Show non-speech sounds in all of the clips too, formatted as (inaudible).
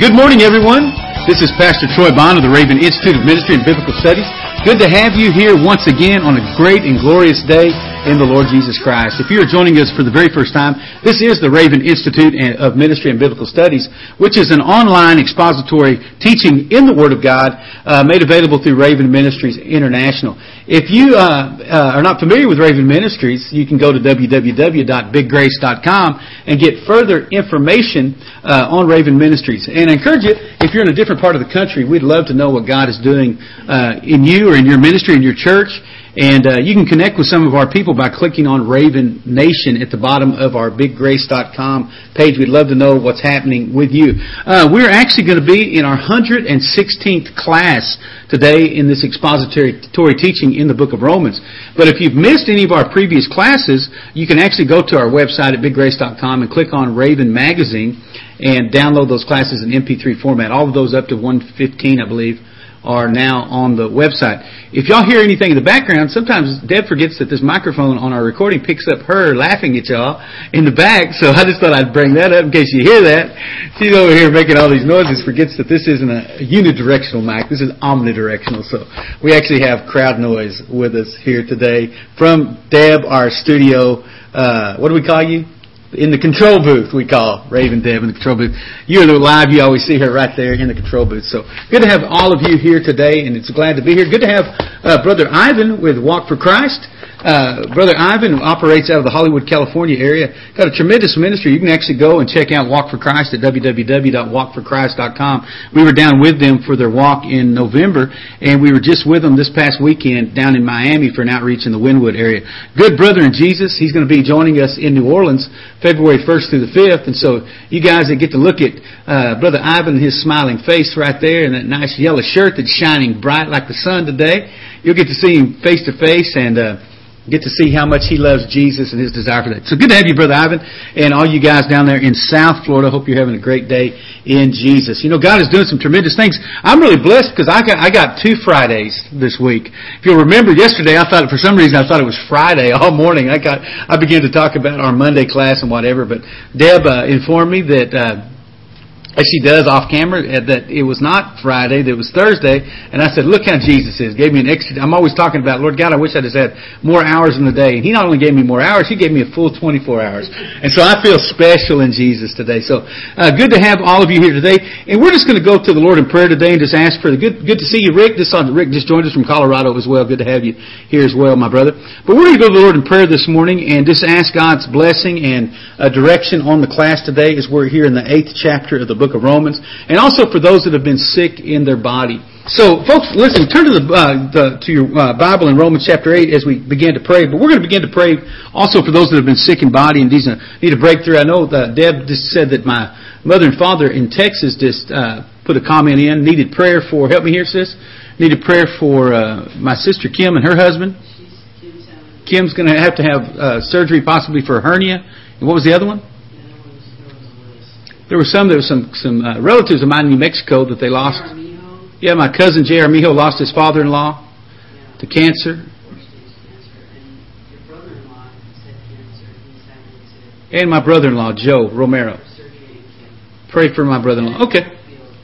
Good morning, everyone. This is Pastor Troy Bond of the Raven Institute of Ministry and Biblical Studies. Good to have you here once again on a great and glorious day in the Lord Jesus Christ. If you are joining us for the very first time, this is the Raven Institute of Ministry and Biblical Studies, which is an online expository teaching in the Word of God uh, made available through Raven Ministries International. If you uh, uh, are not familiar with Raven Ministries, you can go to www.biggrace.com and get further information uh, on Raven Ministries. And I encourage you, if you're in a different part of the country, we'd love to know what God is doing uh, in you or in your ministry, in your church. And uh, you can connect with some of our people by clicking on Raven Nation at the bottom of our biggrace.com page. We'd love to know what's happening with you. Uh, we're actually going to be in our 116th class today in this expository teaching in the book of Romans. But if you've missed any of our previous classes, you can actually go to our website at biggrace.com and click on Raven Magazine and download those classes in MP3 format. All of those up to 115, I believe are now on the website. If y'all hear anything in the background, sometimes Deb forgets that this microphone on our recording picks up her laughing at y'all in the back, so I just thought I'd bring that up in case you hear that. She's over here making all these noises, forgets that this isn't a unidirectional mic, this is omnidirectional, so we actually have crowd noise with us here today from Deb, our studio, uh, what do we call you? In the control booth, we call Raven Deb in the control booth. You are the live, you always see her right there in the control booth. So good to have all of you here today, and it's glad to be here. Good to have uh, Brother Ivan with Walk for Christ. Uh, Brother Ivan operates out of the Hollywood, California area. Got a tremendous ministry. You can actually go and check out Walk for Christ at www.walkforchrist.com. We were down with them for their walk in November, and we were just with them this past weekend down in Miami for an outreach in the Wynwood area. Good brother in Jesus. He's going to be joining us in New Orleans February 1st through the 5th, and so you guys that get to look at uh, Brother Ivan, and his smiling face right there, and that nice yellow shirt that's shining bright like the sun today, you'll get to see him face to face and. Uh, get to see how much he loves Jesus and his desire for that. So good to have you, Brother Ivan, and all you guys down there in South Florida. Hope you're having a great day in Jesus. You know, God is doing some tremendous things. I'm really blessed because I got, I got two Fridays this week. If you'll remember yesterday, I thought, for some reason, I thought it was Friday (laughs) all morning. I got, I began to talk about our Monday class and whatever, but Deb uh, informed me that, uh, as she does off camera, uh, that it was not Friday, that it was Thursday. And I said, look how Jesus is. Gave me an extra, I'm always talking about, Lord God, I wish I just had more hours in the day. And He not only gave me more hours, He gave me a full 24 hours. And so I feel special in Jesus today. So, uh, good to have all of you here today. And we're just going to go to the Lord in prayer today and just ask for the good, good to see you, Rick. This on, Rick just joined us from Colorado as well. Good to have you here as well, my brother. But we're going to go to the Lord in prayer this morning and just ask God's blessing and uh, direction on the class today as we're here in the eighth chapter of the book of Romans and also for those that have been sick in their body. So, folks, listen, turn to the, uh, the to your uh, Bible in Romans chapter 8 as we begin to pray. But we're going to begin to pray also for those that have been sick in body and need a breakthrough. I know that Deb just said that my mother and father in Texas just uh, put a comment in, needed prayer for, help me here, sis, needed prayer for uh, my sister Kim and her husband. Kim's going to have to have uh, surgery possibly for a hernia. And what was the other one? There were some, there were some, some uh, relatives of mine in New Mexico that they lost. Yeah, my cousin J. Armijo lost his father-in-law to cancer. And my brother-in-law, Joe Romero. Pray for my brother-in-law. Okay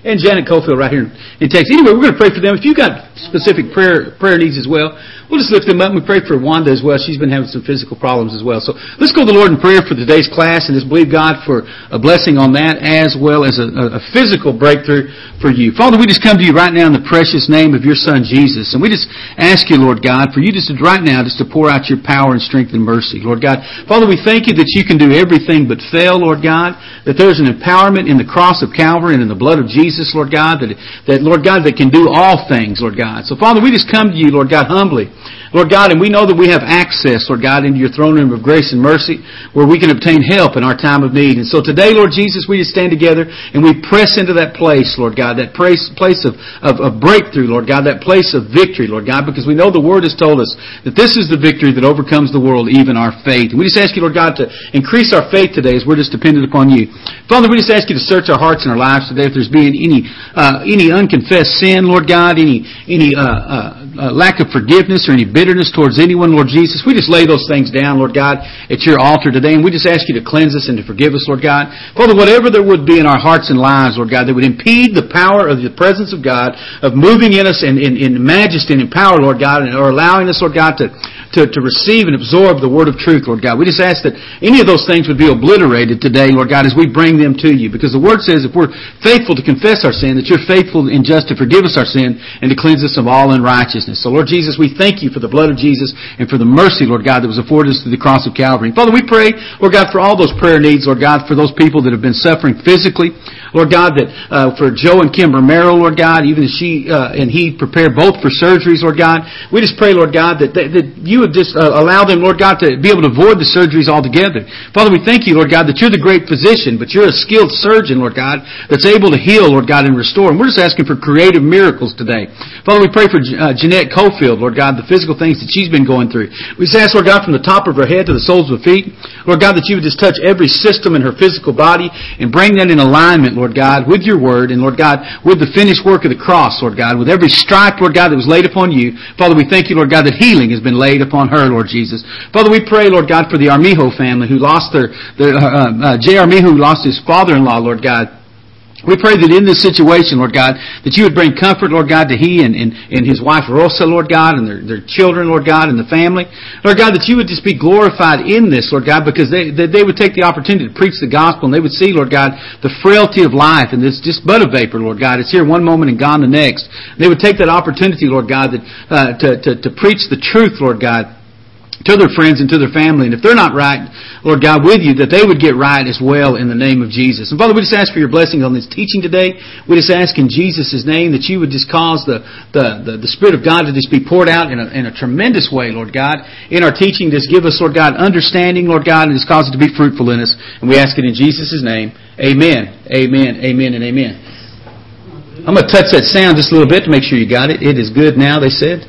and Janet Cofield right here in Texas. Anyway, we're going to pray for them. If you've got specific prayer prayer needs as well, we'll just lift them up. And we pray for Wanda as well. She's been having some physical problems as well. So let's go to the Lord in prayer for today's class and just believe God for a blessing on that as well as a, a physical breakthrough for you. Father, we just come to you right now in the precious name of your Son Jesus, and we just ask you, Lord God, for you just right now just to pour out your power and strength and mercy, Lord God. Father, we thank you that you can do everything but fail, Lord God. That there's an empowerment in the cross of Calvary and in the blood of Jesus Jesus, Lord God, that, that, Lord God, that can do all things, Lord God. So Father, we just come to you, Lord God, humbly. Lord God, and we know that we have access, Lord God, into your throne room of grace and mercy where we can obtain help in our time of need. And so today, Lord Jesus, we just stand together and we press into that place, Lord God, that place, place of, of, of breakthrough, Lord God, that place of victory, Lord God, because we know the Word has told us that this is the victory that overcomes the world, even our faith. And we just ask you, Lord God, to increase our faith today as we're just dependent upon you. Father, we just ask you to search our hearts and our lives today if there's being any uh, any unconfessed sin, Lord God, any any uh, uh, uh, lack of forgiveness or any bitterness towards anyone, Lord Jesus, we just lay those things down, Lord God, at your altar today, and we just ask you to cleanse us and to forgive us, Lord God. Father, whatever there would be in our hearts and lives, Lord God, that would impede the power of the presence of God, of moving in us in, in, in majesty and in power, Lord God, or allowing us, Lord God, to to, to receive and absorb the word of truth, Lord God. We just ask that any of those things would be obliterated today, Lord God, as we bring them to you. Because the word says if we're faithful to confess our sin, that you're faithful and just to forgive us our sin and to cleanse us of all unrighteousness. So Lord Jesus, we thank you for the blood of Jesus and for the mercy, Lord God, that was afforded us through the cross of Calvary. Father, we pray, Lord God, for all those prayer needs, Lord God, for those people that have been suffering physically, Lord God, that uh, for Joe and Kim Romero, Lord God, even as she uh, and he prepare both for surgeries, Lord God, we just pray, Lord God, that, that, that you would just uh, allow them, Lord God, to be able to avoid the surgeries altogether. Father, we thank you, Lord God, that you're the great physician, but you're a skilled surgeon, Lord God, that's able to heal, Lord God, and restore. And we're just asking for creative miracles today. Father, we pray for uh, Jeanette Cofield, Lord God, the physical things that she's been going through. We just ask, Lord God, from the top of her head to the soles of her feet, Lord God, that you would just touch every system in her physical body and bring that in alignment, Lord God, with your word, and Lord God, with the finished work of the cross, Lord God, with every stripe, Lord God, that was laid upon you. Father, we thank you, Lord God, that healing has been laid upon her, Lord Jesus. Father, we pray, Lord God, for the Armijo family who lost their, their uh, uh, J. Armijo who lost his father-in-law, Lord God. We pray that in this situation, Lord God, that you would bring comfort, Lord God, to he and, and, and his wife Rosa, Lord God, and their, their children, Lord God, and the family. Lord God, that you would just be glorified in this, Lord God, because they, that they would take the opportunity to preach the gospel and they would see, Lord God, the frailty of life and this just but a vapor, Lord God. It's here one moment and gone the next. They would take that opportunity, Lord God, that, uh, to, to, to preach the truth, Lord God to their friends and to their family. And if they're not right, Lord God, with you, that they would get right as well in the name of Jesus. And Father, we just ask for your blessing on this teaching today. We just ask in Jesus' name that you would just cause the, the, the, the Spirit of God to just be poured out in a, in a tremendous way, Lord God. In our teaching, just give us, Lord God, understanding, Lord God, and just cause it to be fruitful in us. And we ask it in Jesus' name. Amen. Amen. Amen and amen. I'm going to touch that sound just a little bit to make sure you got it. It is good now, they said.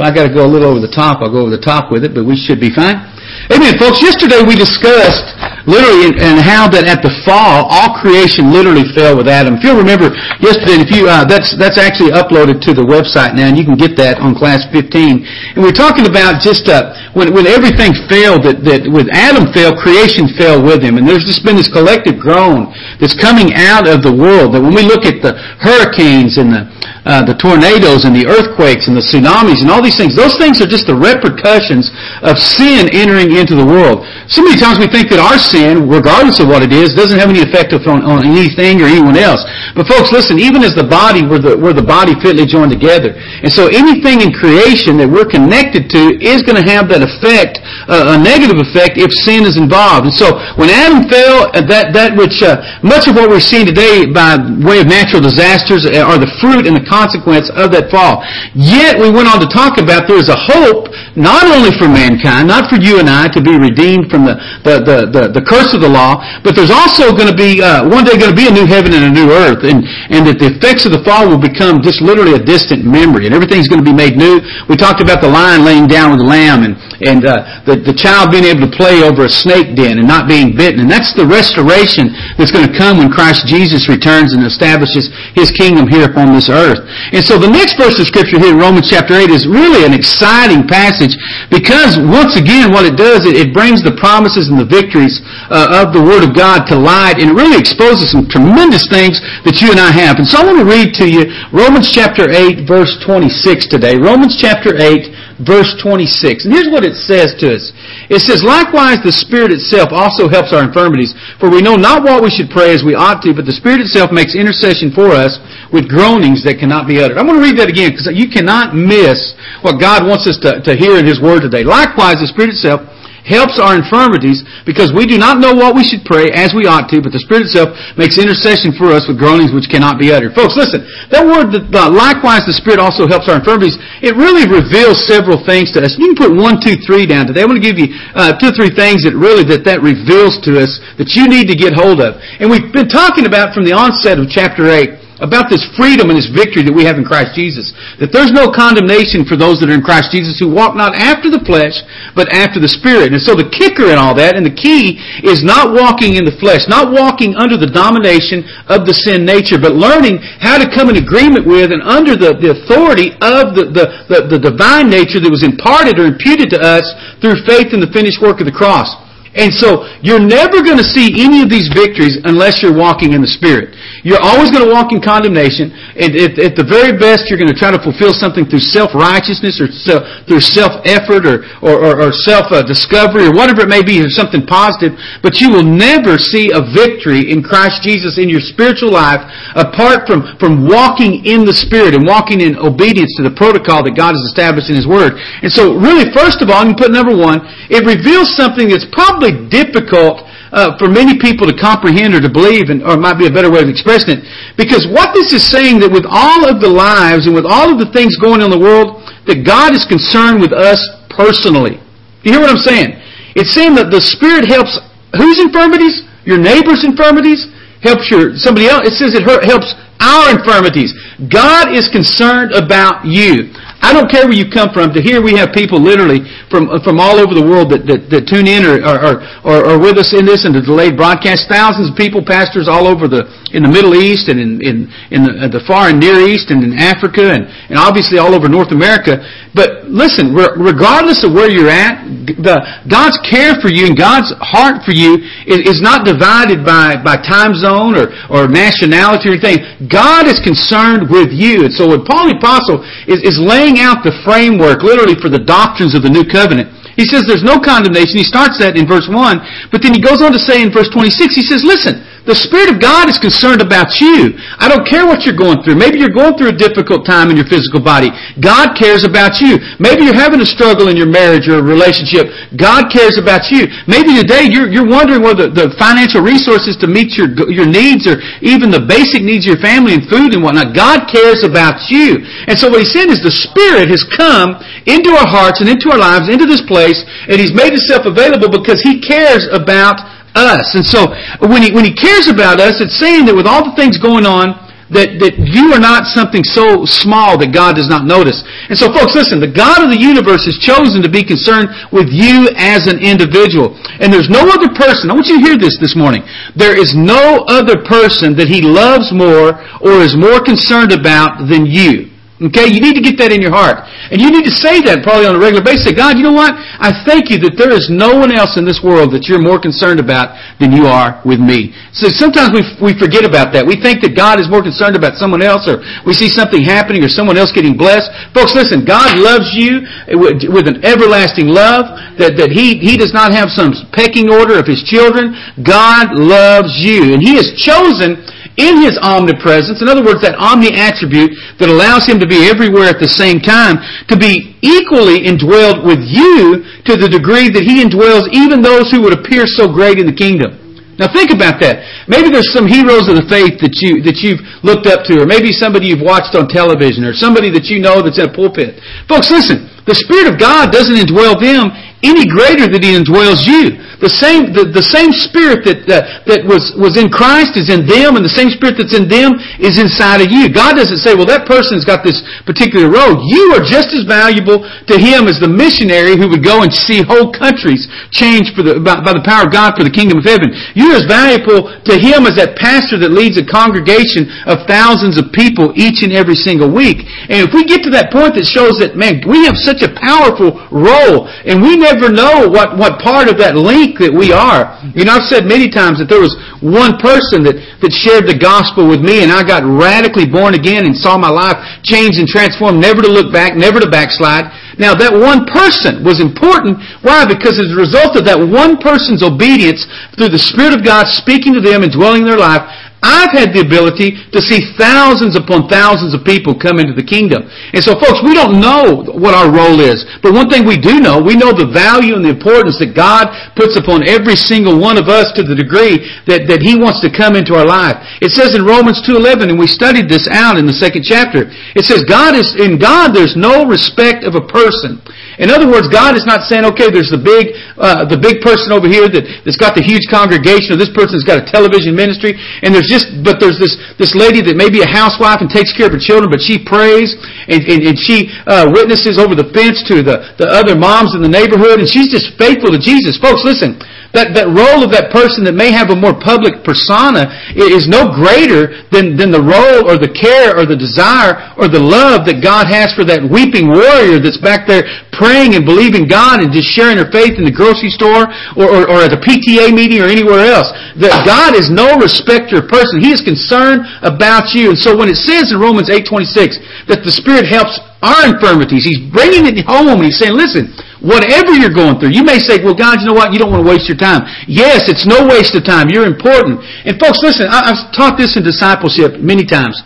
I got to go a little over the top, I'll go over the top with it, but we should be fine. Amen, folks. Yesterday we discussed literally and how that at the fall all creation literally fell with Adam. If you'll remember yesterday, if you uh, that's that's actually uploaded to the website now, and you can get that on class 15. And we're talking about just uh, when when everything failed, that that with Adam fell, creation fell with him, and there's just been this collective groan that's coming out of the world. That when we look at the hurricanes and the uh, the tornadoes and the earthquakes and the tsunamis and all these things, those things are just the repercussions of sin entering into the world. So many times we think that our sin, regardless of what it is, doesn't have any effect on, on anything or anyone else. But folks, listen, even as the body, we're the, we're the body fitly joined together. And so anything in creation that we're connected to is going to have that effect, uh, a negative effect, if sin is involved. And so when Adam fell, uh, that, that which, uh, much of what we're seeing today by way of natural disasters are the fruit and the consequence of that fall. Yet we went on to talk about there is a hope not only for mankind, not for you and I to be redeemed from the, the, the, the, the curse of the law, but there's also going to be, uh, one day going to be a new heaven and a new earth, and, and that the effects of the fall will become just literally a distant memory, and everything's going to be made new. We talked about the lion laying down with the lamb, and, and uh, the, the child being able to play over a snake den and not being bitten, and that's the restoration that's going to come when Christ Jesus returns and establishes His kingdom here upon this earth. And so the next verse of Scripture here in Romans chapter 8 is really an exciting passage because once again what it does, it, it brings the promises and the victories uh, of the Word of God to light and it really exposes some tremendous things that you and I have. And so I want to read to you Romans chapter 8 verse 26 today. Romans chapter 8 verse 26. And here's what it says to us. It says, Likewise the Spirit itself also helps our infirmities, for we know not what we should pray as we ought to, but the Spirit itself makes intercession for us with groanings that cannot be uttered. I'm going to read that again, because you cannot miss what God wants us to, to hear in His Word today. Likewise the Spirit itself helps our infirmities because we do not know what we should pray as we ought to, but the Spirit itself makes intercession for us with groanings which cannot be uttered. Folks, listen, that word, likewise the Spirit also helps our infirmities, it really reveals several things to us. You can put one, two, three down today. I want to give you uh, two or three things that really that that reveals to us that you need to get hold of. And we've been talking about from the onset of chapter 8 about this freedom and this victory that we have in Christ Jesus. That there's no condemnation for those that are in Christ Jesus who walk not after the flesh, but after the Spirit. And so the kicker in all that, and the key, is not walking in the flesh, not walking under the domination of the sin nature, but learning how to come in agreement with and under the, the authority of the, the, the, the divine nature that was imparted or imputed to us through faith in the finished work of the cross. And so, you're never going to see any of these victories unless you're walking in the Spirit. You're always going to walk in condemnation, and at, at the very best, you're going to try to fulfill something through self-righteousness or self, through self-effort or, or, or, or self-discovery or whatever it may be, or something positive, but you will never see a victory in Christ Jesus in your spiritual life apart from, from walking in the Spirit and walking in obedience to the protocol that God has established in His Word. And so, really, first of all, you put number one, it reveals something that's probably probably difficult uh, for many people to comprehend or to believe, and, or might be a better way of expressing it. Because what this is saying that with all of the lives and with all of the things going on in the world, that God is concerned with us personally. You hear what I'm saying? It's saying that the Spirit helps whose infirmities? Your neighbor's infirmities? Helps your somebody else. It says it helps our infirmities. God is concerned about you. I don't care where you come from. To here we have people literally from uh, from all over the world that, that, that tune in or, or, or, or with us in this and the delayed broadcast. Thousands of people, pastors all over the in the Middle East and in in, in the, uh, the far and Near East and in Africa and, and obviously all over North America. But listen, regardless of where you're at, the, God's care for you and God's heart for you is, is not divided by, by time zone or, or nationality or anything. God is concerned with you. And so when Paul the Apostle is, is laying out the framework, literally, for the doctrines of the new covenant, he says there's no condemnation. He starts that in verse 1, but then he goes on to say in verse 26, he says, listen, the Spirit of God is concerned about you. I don't care what you're going through. Maybe you're going through a difficult time in your physical body. God cares about you. Maybe you're having a struggle in your marriage or a relationship. God cares about you. Maybe today you're, you're wondering whether the, financial resources to meet your, your needs or even the basic needs of your family and food and whatnot. God cares about you. And so what he's saying is the Spirit has come into our hearts and into our lives, into this place, and he's made himself available because he cares about us. And so when he, when he cares about us, it's saying that with all the things going on, that, that you are not something so small that God does not notice. And so folks, listen, the God of the universe has chosen to be concerned with you as an individual. And there's no other person, I want you to hear this this morning. There is no other person that he loves more or is more concerned about than you. Okay, you need to get that in your heart. And you need to say that probably on a regular basis. Say, God, you know what? I thank you that there is no one else in this world that you're more concerned about than you are with me. So sometimes we, we forget about that. We think that God is more concerned about someone else or we see something happening or someone else getting blessed. Folks, listen, God loves you with, with an everlasting love that, that he, he does not have some pecking order of His children. God loves you. And He has chosen in His omnipresence, in other words, that omni attribute that allows Him to be everywhere at the same time, to be equally indwelled with you to the degree that He indwells even those who would appear so great in the kingdom. Now think about that. Maybe there's some heroes of the faith that you that you've looked up to, or maybe somebody you've watched on television, or somebody that you know that's in a pulpit. Folks, listen. The Spirit of God doesn't indwell them any greater than He indwells you. The same, the, the same spirit that, that was, was in Christ is in them, and the same spirit that's in them is inside of you. God doesn't say, well, that person's got this particular role. You are just as valuable to Him as the missionary who would go and see whole countries change for the, by, by the power of God for the kingdom of heaven. You're as valuable to Him as that pastor that leads a congregation of thousands of people each and every single week. And if we get to that point that shows that, man, we have such a powerful role, and we never know what, what part of that link that we are. You know, I've said many times that there was one person that, that shared the gospel with me and I got radically born again and saw my life change and transform, never to look back, never to backslide. Now that one person was important. Why? Because as a result of that one person's obedience through the Spirit of God speaking to them and dwelling in their life, I've had the ability to see thousands upon thousands of people come into the kingdom. And so folks, we don't know what our role is. But one thing we do know, we know the value and the importance that God puts upon every single one of us to the degree that, that He wants to come into our life. It says in Romans 2.11, and we studied this out in the second chapter, it says, God is, in God there's no respect of a person. In other words, God is not saying, okay, there's the big, uh, the big person over here that, that's got the huge congregation, or this person's got a television ministry, and there's just, but there's this, this lady that may be a housewife and takes care of her children, but she prays and, and, and she uh, witnesses over the fence to the, the other moms in the neighborhood and she's just faithful to Jesus. Folks, listen, that, that role of that person that may have a more public persona is no greater than, than the role or the care or the desire or the love that God has for that weeping warrior that's back there praying and believing God and just sharing her faith in the grocery store or, or, or at a PTA meeting or anywhere else. That God is no respecter of person. He is concerned about you. And so when it says in Romans 8.26 that the Spirit helps our infirmities, He's bringing it home He's saying, listen, Whatever you're going through, you may say, well, God, you know what? You don't want to waste your time. Yes, it's no waste of time. You're important. And folks, listen, I've taught this in discipleship many times.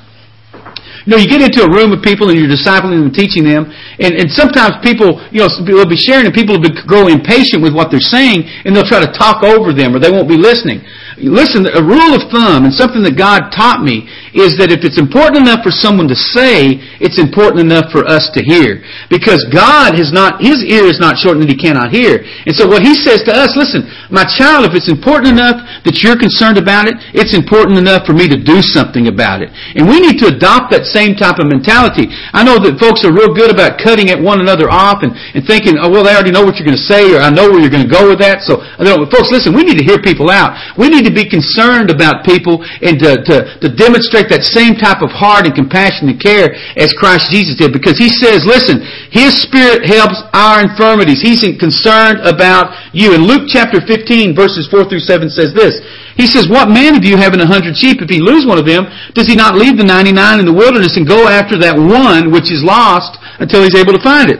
You know, you get into a room of people and you're discipling them and teaching them, and, and sometimes people, you know, will be sharing and people will grow impatient with what they're saying, and they'll try to talk over them or they won't be listening. Listen, a rule of thumb and something that God taught me is that if it's important enough for someone to say, it's important enough for us to hear. Because God has not, His ear is not shortened that He cannot hear. And so what He says to us, listen, my child, if it's important enough that you're concerned about it, it's important enough for me to do something about it. And we need to adopt that same type of mentality. I know that folks are real good about cutting at one another off and, and thinking, oh, well, they already know what you're going to say or I know where you're going to go with that. So, folks, listen, we need to hear people out. We need to be concerned about people and to, to, to demonstrate that same type of heart and compassion and care as Christ Jesus did because he says, listen, his spirit helps our infirmities. He's concerned about you. In Luke chapter 15 verses 4 through 7 says this. He says, what man of you having a hundred sheep, if he lose one of them, does he not leave the 99 in the wilderness and go after that one which is lost until he's able to find it?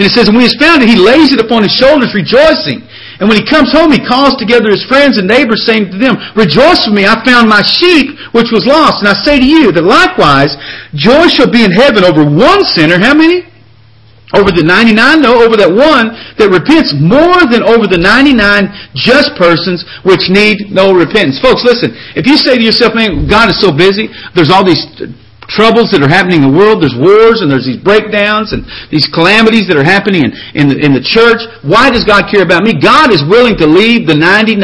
And it says, and when he has found it, he lays it upon his shoulders rejoicing. And when he comes home, he calls together his friends and neighbors, saying to them, Rejoice with me, I found my sheep which was lost. And I say to you that likewise, joy shall be in heaven over one sinner. How many? Over the 99? No, over that one that repents more than over the 99 just persons which need no repentance. Folks, listen, if you say to yourself, man, God is so busy, there's all these troubles that are happening in the world. There's wars and there's these breakdowns and these calamities that are happening in, in, the, in the church. Why does God care about me? God is willing to leave the 99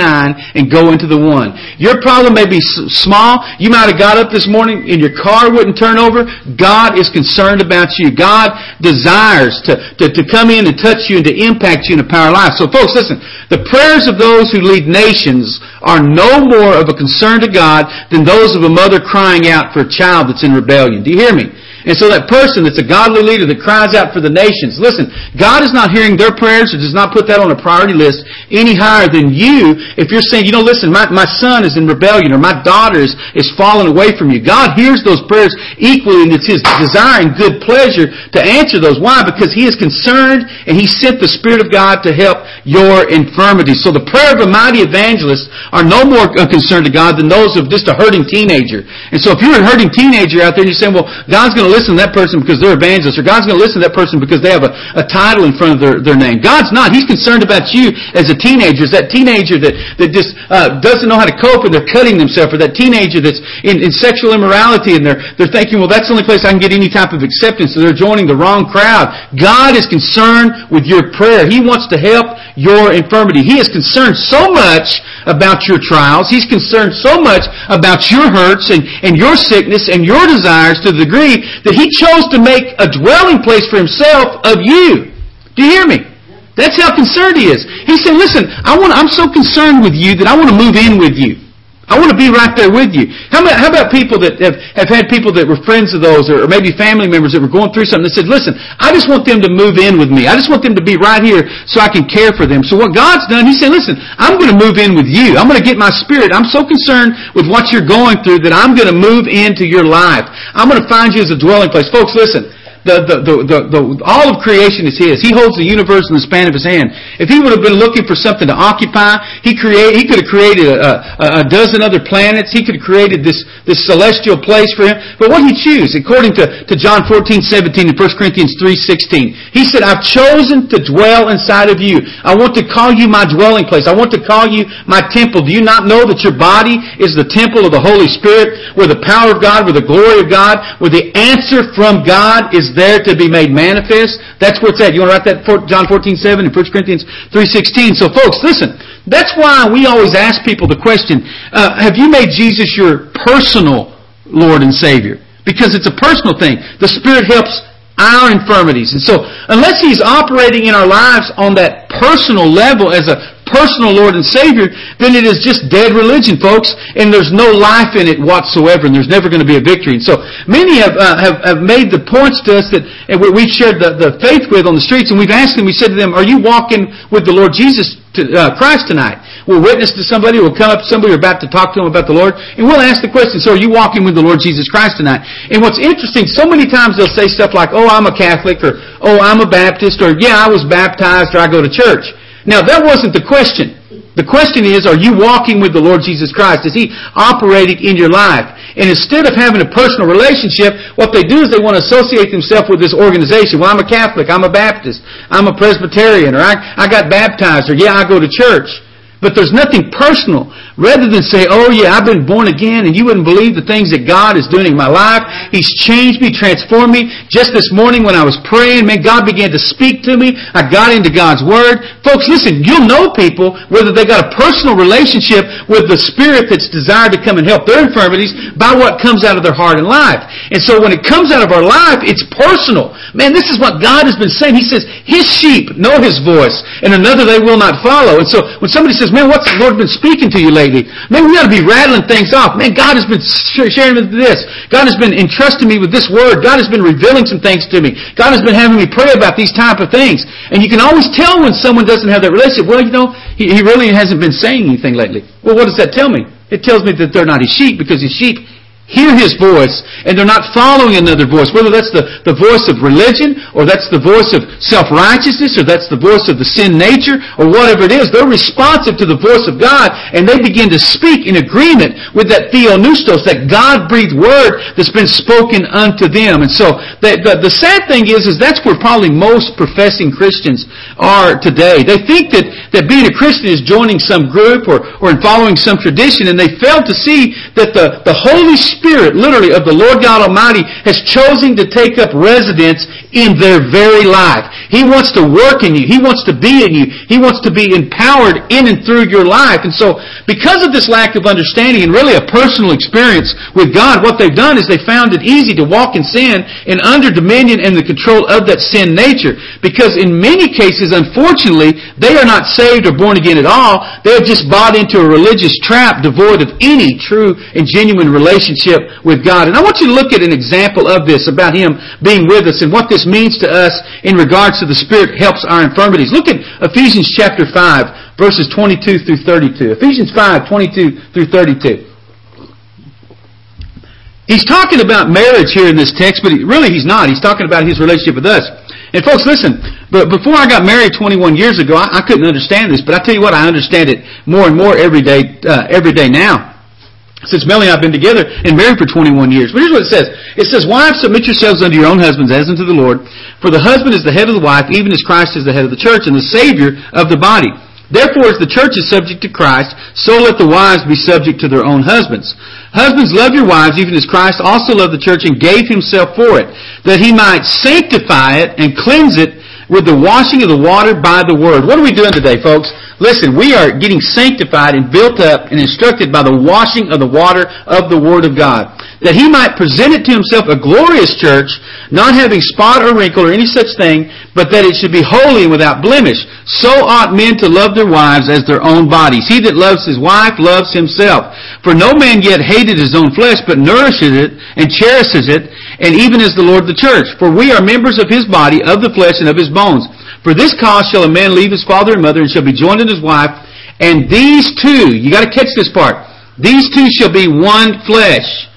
and go into the one. Your problem may be small. You might have got up this morning and your car wouldn't turn over. God is concerned about you. God desires to, to, to come in and touch you and to impact you in a power life. So folks, listen. The prayers of those who lead nations are no more of a concern to God than those of a mother crying out for a child that's in rebellion. Do you hear me? And so that person that's a godly leader that cries out for the nations, listen, God is not hearing their prayers or does not put that on a priority list any higher than you if you're saying, you know, listen, my, my son is in rebellion or my daughter is, is fallen away from you. God hears those prayers equally and it's His desire and good pleasure to answer those. Why? Because He is concerned and He sent the Spirit of God to help your infirmities. So the prayer of a mighty evangelist are no more concerned to God than those of just a hurting teenager. And so if you're a hurting teenager out there and you're saying, well, God's going to listen to that person because they're evangelists, or God's going to listen to that person because they have a, a title in front of their, their name. God's not. He's concerned about you as a teenager, as that teenager that, that just uh, doesn't know how to cope and they're cutting themselves, or that teenager that's in, in sexual immorality and they're, they're thinking, well, that's the only place I can get any type of acceptance, so they're joining the wrong crowd. God is concerned with your prayer. He wants to help your infirmity. He is concerned so much about your trials. He's concerned so much about your hurts and, and your sickness and your desires to the degree that He chose to make a dwelling place for Himself of you. Do you hear me? That's how concerned He is. He said, listen, I want, I'm so concerned with you that I want to move in with you. I want to be right there with you. How about, how about people that have, have had people that were friends of those or, or maybe family members that were going through something that said, listen, I just want them to move in with me. I just want them to be right here so I can care for them. So what God's done, He said, listen, I'm going to move in with you. I'm going to get my spirit. I'm so concerned with what you're going through that I'm going to move into your life. I'm going to find you as a dwelling place. Folks, listen. The, the, the, the, all of creation is His. He holds the universe in the span of His hand. If He would have been looking for something to occupy, He create, He could have created a, a, a dozen other planets. He could have created this, this celestial place for Him. But what He choose, according to, to John 14, 17 and 1 Corinthians 3, 16, He said, I've chosen to dwell inside of you. I want to call you my dwelling place. I want to call you my temple. Do you not know that your body is the temple of the Holy Spirit, where the power of God, where the glory of God, where the answer from God is there to be made manifest. That's where it's at. You want to write that John 14, 7 and 1 Corinthians 3, 16. So folks, listen. That's why we always ask people the question, uh, have you made Jesus your personal Lord and Savior? Because it's a personal thing. The Spirit helps our infirmities. And so, unless He's operating in our lives on that personal level as a personal Lord and Savior, then it is just dead religion, folks, and there's no life in it whatsoever, and there's never going to be a victory. And so, many have, uh, have, have made the points to us that and we've shared the, the faith with on the streets, and we've asked them, we said to them, are you walking with the Lord Jesus to, uh, Christ tonight? We'll witness to somebody, we'll come up to somebody, we're about to talk to them about the Lord, and we'll ask the question, so are you walking with the Lord Jesus Christ tonight? And what's interesting, so many times they'll say stuff like, oh, I'm a Catholic, or oh, I'm a Baptist, or yeah, I was baptized, or I go to church. Now, that wasn't the question. The question is, are you walking with the Lord Jesus Christ? Is He operating in your life? And instead of having a personal relationship, what they do is they want to associate themselves with this organization. Well, I'm a Catholic, I'm a Baptist, I'm a Presbyterian, or I, I got baptized, or yeah, I go to church. But there's nothing personal. Rather than say, oh yeah, I've been born again and you wouldn't believe the things that God is doing in my life. He's changed me, transformed me. Just this morning when I was praying, man, God began to speak to me. I got into God's Word. Folks, listen, you'll know people whether they got a personal relationship with the Spirit that's desired to come and help their infirmities by what comes out of their heart and life. And so when it comes out of our life, it's personal. Man, this is what God has been saying. He says, His sheep know His voice and another they will not follow. And so when somebody says, man, what's the Lord been speaking to you lately? Man, we ought to be rattling things off. Man, God has been sharing with this. God has been entrusting me with this word. God has been revealing some things to me. God has been having me pray about these type of things. And you can always tell when someone doesn't have that relationship. Well, you know, he, he really hasn't been saying anything lately. Well, what does that tell me? It tells me that they're not his sheep because his sheep hear his voice and they're not following another voice, whether that's the, the voice of religion or that's the voice of self-righteousness or that's the voice of the sin nature or whatever it is, they're responsive to the voice of God and they begin to speak in agreement with that theopneustos, that God-breathed word that's been spoken unto them. And so the, the, the sad thing is, is that's where probably most professing Christians are today. They think that, that being a Christian is joining some group or, or in following some tradition and they fail to see that the, the Holy Spirit Spirit, literally, of the Lord God Almighty has chosen to take up residence in their very life. He wants to work in you. He wants to be in you. He wants to be empowered in and through your life. And so, because of this lack of understanding and really a personal experience with God, what they've done is they found it easy to walk in sin and under dominion and the control of that sin nature. Because in many cases, unfortunately, they are not saved or born again at all. They have just bought into a religious trap devoid of any true and genuine relationship with God. And I want you to look at an example of this about Him being with us and what this means to us in regards to the Spirit helps our infirmities. Look at Ephesians chapter 5, verses 22 through 32. Ephesians 5, 22 through 32. He's talking about marriage here in this text, but really he's not. He's talking about his relationship with us. And folks, listen, but before I got married 21 years ago, I, I couldn't understand this, but I tell you what, I understand it more and more every day, uh, every day now since Melanie and I have been together and married for 21 years. But here's what it says. It says, Wives, submit yourselves unto your own husbands as unto the Lord. For the husband is the head of the wife, even as Christ is the head of the church and the Savior of the body. Therefore, as the church is subject to Christ, so let the wives be subject to their own husbands. Husbands, love your wives, even as Christ also loved the church and gave himself for it, that he might sanctify it and cleanse it with the washing of the water by the word. What are we doing today, folks? Listen, we are getting sanctified and built up and instructed by the washing of the water of the Word of God. That He might present it to Himself a glorious church, not having spot or wrinkle or any such thing, but that it should be holy and without blemish. So ought men to love their wives as their own bodies. He that loves his wife loves himself. For no man yet hated his own flesh, but nourishes it and cherishes it, and even as the Lord of the church. For we are members of his body, of the flesh, and of his bones. For this cause shall a man leave his father and mother and shall be joined to his wife, and these two, you gotta catch this part, these two shall be one flesh.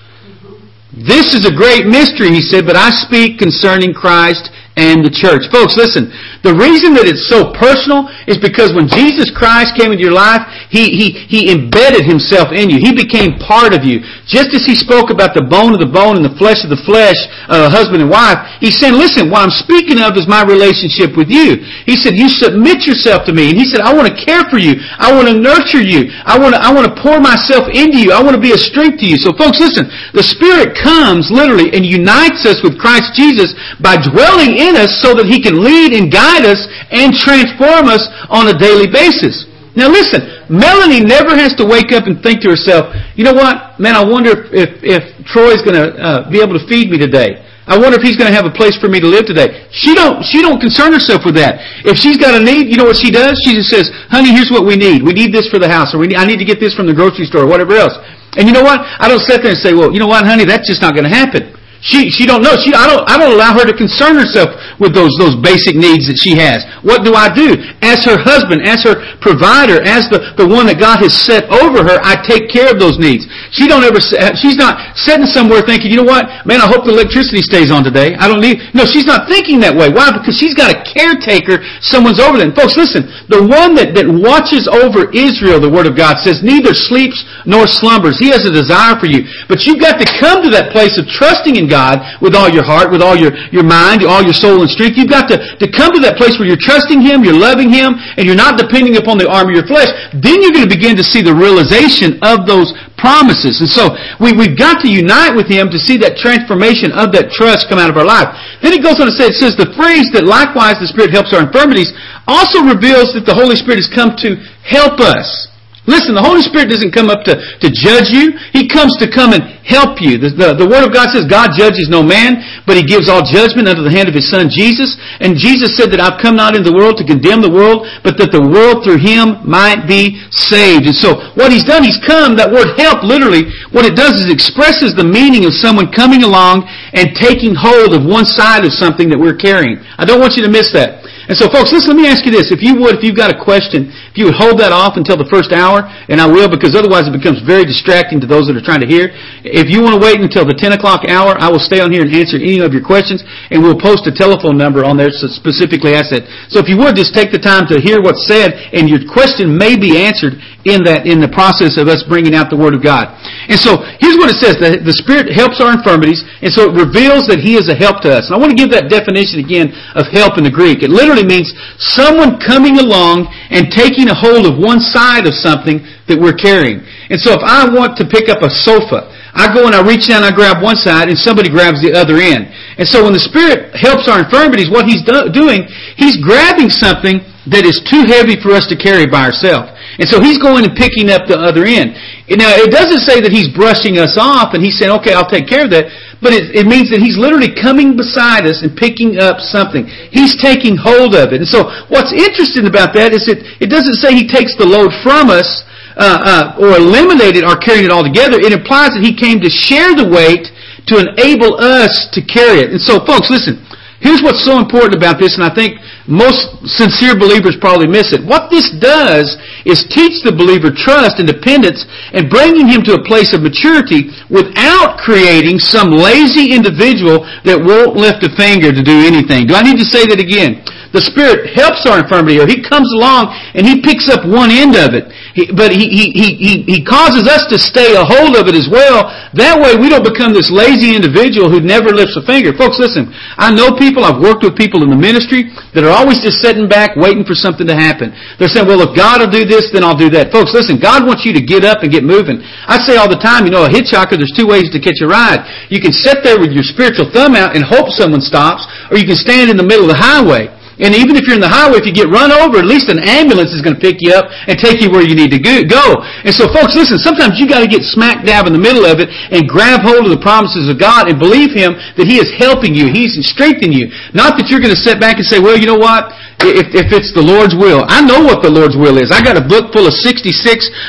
This is a great mystery, he said, but I speak concerning Christ and the church. Folks, listen. The reason that it's so personal is because when Jesus Christ came into your life, He, He, He embedded Himself in you. He became part of you. Just as He spoke about the bone of the bone and the flesh of the flesh, uh, husband and wife, He's saying, listen, what I'm speaking of is my relationship with you. He said, you submit yourself to me. And He said, I want to care for you. I want to nurture you. I want to, I want to pour myself into you. I want to be a strength to you. So folks, listen, the Spirit comes literally and unites us with Christ Jesus by dwelling in in us so that He can lead and guide us and transform us on a daily basis. Now listen, Melanie never has to wake up and think to herself, you know what, man, I wonder if, if, if Troy's going to uh, be able to feed me today. I wonder if he's going to have a place for me to live today. She don't, she don't concern herself with that. If she's got a need, you know what she does? She just says, honey, here's what we need. We need this for the house, or we need, I need to get this from the grocery store, or whatever else. And you know what? I don't sit there and say, well, you know what, honey, that's just not going to happen. She, she don't know. She, I don't, I don't allow her to concern herself with those, those basic needs that she has. What do I do? As her husband, as her provider, as the, the one that God has set over her, I take care of those needs. She don't ever, uh, she's not sitting somewhere thinking, you know what? Man, I hope the electricity stays on today. I don't need, no, she's not thinking that way. Why? Because she's got a caretaker. Someone's over them. Folks, listen. The one that, that watches over Israel, the Word of God says, neither sleeps nor slumbers. He has a desire for you. But you've got to come to that place of trusting in God with all your heart, with all your, your mind, all your soul and strength. You've got to, to come to that place where you're trusting Him, you're loving Him, and you're not depending upon the arm of your flesh. Then you're going to begin to see the realization of those promises. And so we, we've got to unite with Him to see that transformation of that trust come out of our life. Then it goes on to say, it says, the phrase that likewise the Spirit helps our infirmities also reveals that the Holy Spirit has come to help us. Listen, the Holy Spirit doesn't come up to, to judge you. He comes to come and help you. The, the, the, Word of God says God judges no man, but He gives all judgment under the hand of His Son Jesus. And Jesus said that I've come not into the world to condemn the world, but that the world through Him might be saved. And so what He's done, He's come, that word help literally, what it does is expresses the meaning of someone coming along and taking hold of one side of something that we're carrying. I don't want you to miss that. And so folks, listen, let me ask you this. If you would, if you've got a question, if you would hold that off until the first hour, and I will because otherwise it becomes very distracting to those that are trying to hear. If you want to wait until the 10 o'clock hour, I will stay on here and answer any of your questions, and we'll post a telephone number on there specifically ask that. So if you would, just take the time to hear what's said, and your question may be answered in that, in the process of us bringing out the Word of God. And so, here's what it says. The, the Spirit helps our infirmities, and so it reveals that He is a help to us. And I want to give that definition again of help in the Greek. It literally means someone coming along and taking a hold of one side of something that we're carrying. And so if I want to pick up a sofa, I go and I reach down, and I grab one side, and somebody grabs the other end. And so when the Spirit helps our infirmities, what He's do- doing, He's grabbing something that is too heavy for us to carry by ourselves. And so He's going and picking up the other end. Now, it doesn't say that He's brushing us off and He's saying, okay, I'll take care of that. But it, it, means that he's literally coming beside us and picking up something. He's taking hold of it. And so what's interesting about that is that it doesn't say he takes the load from us uh, uh, or eliminate it or carrying it all together. It implies that he came to share the weight to enable us to carry it. And so folks, listen. Here's what's so important about this, and I think most sincere believers probably miss it. What this does is teach the believer trust and dependence and bringing him to a place of maturity without creating some lazy individual that won't lift a finger to do anything. Do I need to say that again? The Spirit helps our infirmity, or He comes along and He picks up one end of it. He, but he, he, he, he causes us to stay a hold of it as well. That way we don't become this lazy individual who never lifts a finger. Folks, listen, I know people, I've worked with people in the ministry that are always just sitting back waiting for something to happen. They're saying, well, if God will do this, then I'll do that. Folks, listen, God wants you to get up and get moving. I say all the time, you know, a hitchhiker, there's two ways to catch a ride. You can sit there with your spiritual thumb out and hope someone stops, or you can stand in the middle of the highway. And even if you're in the highway, if you get run over, at least an ambulance is going to pick you up and take you where you need to go. And so folks, listen, sometimes you got to get smack dab in the middle of it and grab hold of the promises of God and believe Him that He is helping you. He's strengthening you. Not that you're going to sit back and say, well, you know what? If, if it's the Lord's will. I know what the Lord's will is. I got a book full of 66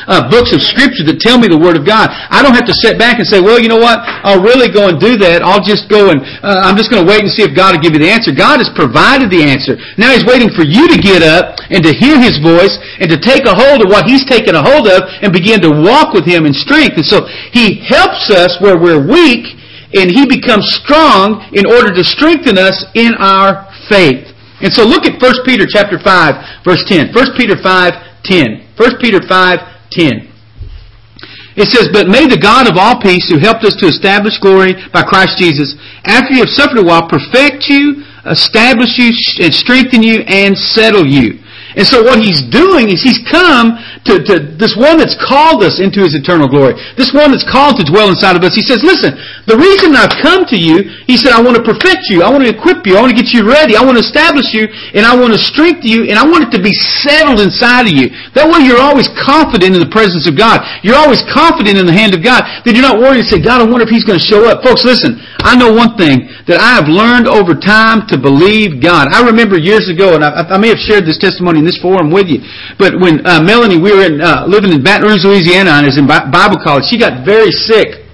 uh, books of Scripture that tell me the Word of God. I don't have to sit back and say, well, you know what? I'll really go and do that. I'll just go and, uh, I'm just going to wait and see if God will give you the answer. God has provided the answer. Now He's waiting for you to get up and to hear His voice and to take a hold of what He's taken a hold of and begin to walk with Him in strength. And so He helps us where we're weak and He becomes strong in order to strengthen us in our faith. And so look at 1 Peter chapter 5, verse 10. 1 Peter 5, 10. 1 Peter 5, 10. It says, But may the God of all peace, who helped us to establish glory by Christ Jesus, after you have suffered a while, perfect you, establish you, and strengthen you, and settle you. And so what he's doing is he's come to, to this one that's called us into his eternal glory. This one that's called to dwell inside of us. He says, listen, the reason I've come to you, he said, I want to perfect you. I want to equip you. I want to get you ready. I want to establish you and I want to strengthen you and I want it to be settled inside of you. That way you're always confident in the presence of God. You're always confident in the hand of God. That you're not worried and say, God, I wonder if he's going to show up. Folks, listen, I know one thing that I have learned over time to believe God. I remember years ago, and I, I may have shared this testimony in this forum with you. But when uh, Melanie, we were in, uh, living in Baton Rouge, Louisiana, and I was in Bible college, she got very sick.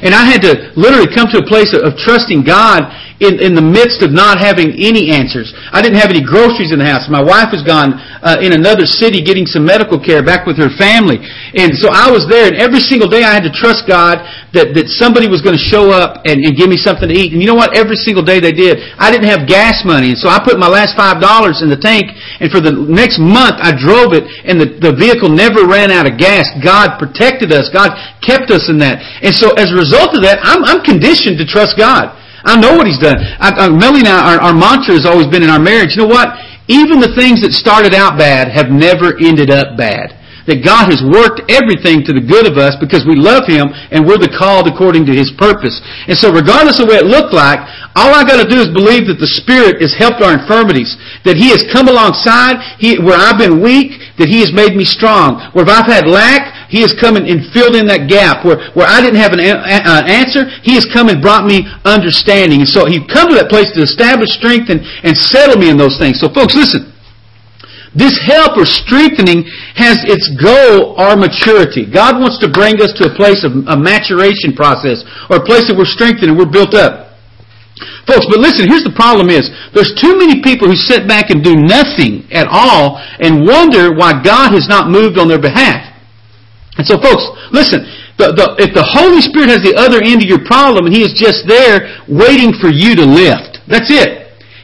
And I had to literally come to a place of, of trusting God in, in the midst of not having any answers. I didn't have any groceries in the house. My wife was gone uh, in another city getting some medical care back with her family. And so I was there, and every single day I had to trust God that, that somebody was going to show up and, and give me something to eat. And you know what? Every single day they did. I didn't have gas money, and so I put my last $5 in the tank, and for the next month I drove it, and the, the vehicle never ran out of gas. God protected us. God kept us in that. And so as a result of that, I'm, I'm conditioned to trust God. I know what he's done. I, I, and I, our, our mantra has always been in our marriage, you know what? Even the things that started out bad have never ended up bad. That God has worked everything to the good of us because we love Him and we're the called according to His purpose. And so regardless of what it looked like, all I got to do is believe that the Spirit has helped our infirmities. That He has come alongside he, where I've been weak, that He has made me strong. Where if I've had lack, he has come and filled in that gap where, where I didn't have an uh, answer. He has come and brought me understanding. And so He's come to that place to establish strength and, and settle me in those things. So folks, listen. This help or strengthening has its goal our maturity. God wants to bring us to a place of a maturation process or a place that we're strengthened and we're built up. Folks, but listen, here's the problem is, there's too many people who sit back and do nothing at all and wonder why God has not moved on their behalf. And so, folks, listen. The, the, if the Holy Spirit has the other end of your problem and He is just there waiting for you to lift, that's it.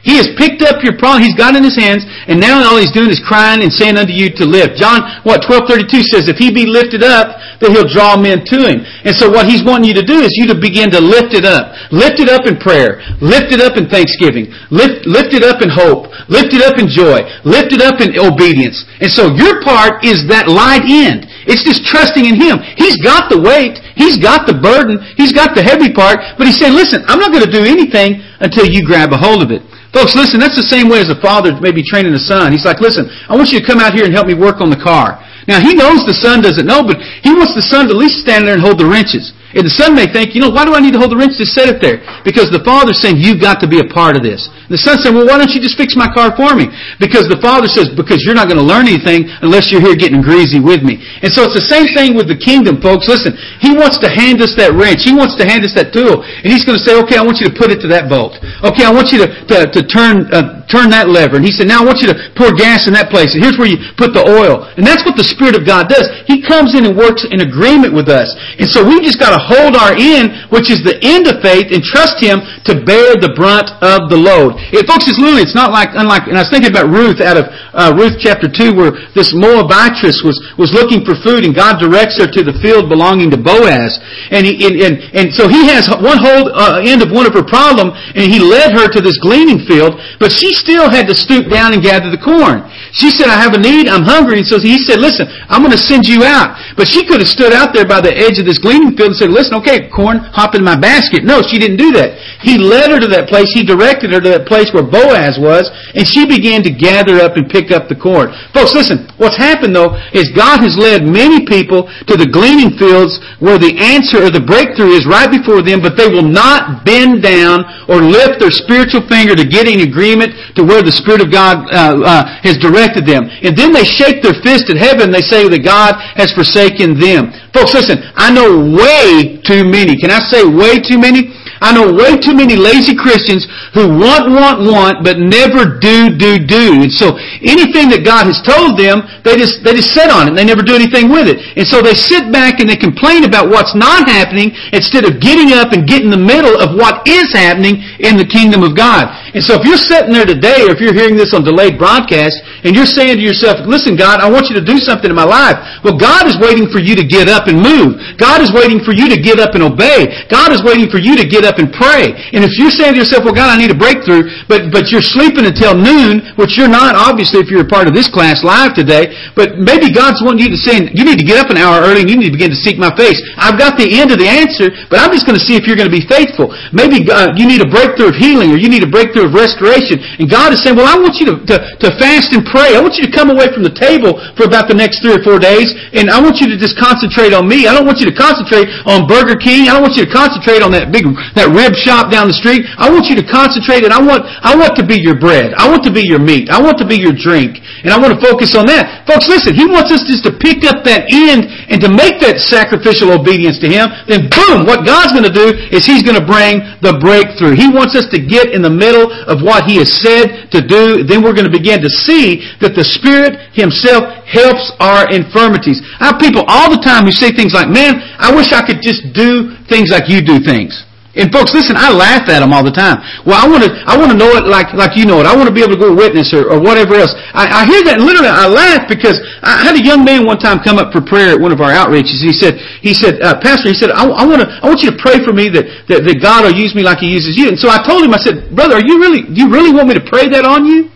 He has picked up your problem. He's got it in his hands, and now all he's doing is crying and saying unto you to lift. John, what, 1232 says, if he be lifted up, then he'll draw men to him. And so what he's wanting you to do is you to begin to lift it up. Lift it up in prayer. Lift it up in thanksgiving. Lift, lift it up in hope. Lift it up in joy. Lift it up in obedience. And so your part is that light end. It's just trusting in Him. He's got the weight. He's got the burden. He's got the heavy part. But He's saying, listen, I'm not going to do anything until you grab a hold of it. Folks, listen, that's the same way as a father maybe training a son. He's like, listen, I want you to come out here and help me work on the car. Now, he knows the son doesn't know, but he wants the son to at least stand there and hold the wrenches. And the son may think, you know, why do I need to hold the wrench to set it there? Because the father's saying, you've got to be a part of this. And the son said, well, why don't you just fix my car for me? Because the father says, because you're not going to learn anything unless you're here getting greasy with me. And so it's the same thing with the kingdom, folks. Listen, he wants to hand us that wrench. He wants to hand us that tool. And he's going to say, okay, I want you to put it to that bolt. Okay, I want you to, to, to turn, uh, turn that lever. And he said, now I want you to pour gas in that place. And here's where you put the oil. And that's what the Spirit of God does. He comes in and works in agreement with us. And so we just got to hold our end, which is the end of faith, and trust Him to bear the brunt of the load. It, folks, it's literally, it's not like, unlike, and I was thinking about Ruth out of uh, Ruth chapter 2 where this Moabitess was, was looking for food and God directs her to the field belonging to Boaz. And, he, and, and, and so he has one hold uh, end of one of her problem and he led her to this gleaning field, but she still had to stoop down and gather the corn. She said, I have a need, I'm hungry. And so he said, listen, I'm going to send you out. But she could have stood out there by the edge of this gleaning field and said, listen, okay, corn, hop in my basket. No, she didn't do that. He led her to that place. He directed her to that place where Boaz was, and she began to gather up and pick up the corn. Folks, listen, what's happened though is God has led many people to the gleaning fields where the answer or the breakthrough is right before them, but they will not bend down or lift their spiritual finger to get in agreement to where the Spirit of God uh, uh, has directed them. And then they shake their fist at heaven. They say that God has forsaken them. Folks, listen, I know way too many. Can I say way too many? I know way too many lazy Christians who want, want, want, but never do, do, do. And so anything that God has told them, they just, they just sit on it. and They never do anything with it. And so they sit back and they complain about what's not happening instead of getting up and getting in the middle of what is happening in the kingdom of God. And so if you're sitting there today, or if you're hearing this on delayed broadcast, and you're saying to yourself, listen, God, I want you to do something in my life. Well, God is waiting for you to get up and move. God is waiting for you to get up and obey. God is waiting for you to get up and pray. And if you're saying to yourself, well, God, I need a breakthrough, but, but you're sleeping until noon, which you're not, obviously, if you're a part of this class live today, but maybe God's wanting you to say, you need to get up an hour early and you need to begin to seek my face. I've got the end of the answer, but I'm just going to see if you're going to be faithful. Maybe uh, you need a breakthrough of healing or you need a breakthrough of restoration. And God is saying, well, I want you to, to, to fast and pray. I want you to come away from the table for about the next three or four days, and I want you to just concentrate on me. I don't want you to concentrate on Burger King. I don't want you to concentrate on that big that rib shop down the street. I want you to concentrate, and I want I want to be your bread. I want to be your meat. I want to be your drink, and I want to focus on that. Folks, listen. He wants us just to pick up that end and to make that sacrificial obedience to Him. Then, boom! What God's going to do is He's going to bring the breakthrough. He wants us to get in the middle of what He has said to do. Then we're going to begin to see that the Spirit Himself helps our infirmities. I have people all the time who say things like, man, I wish I could just do things like you do things. And folks, listen, I laugh at them all the time. Well, I want to, I want to know it like, like you know it. I want to be able to go witness or, or whatever else. I, I hear that and literally I laugh because I had a young man one time come up for prayer at one of our outreaches. He said, he said, uh, Pastor, he said, I, I want to, I want you to pray for me that, that, that God will use me like He uses you. And so I told him, I said, brother, are you really, do you really want me to pray that on you?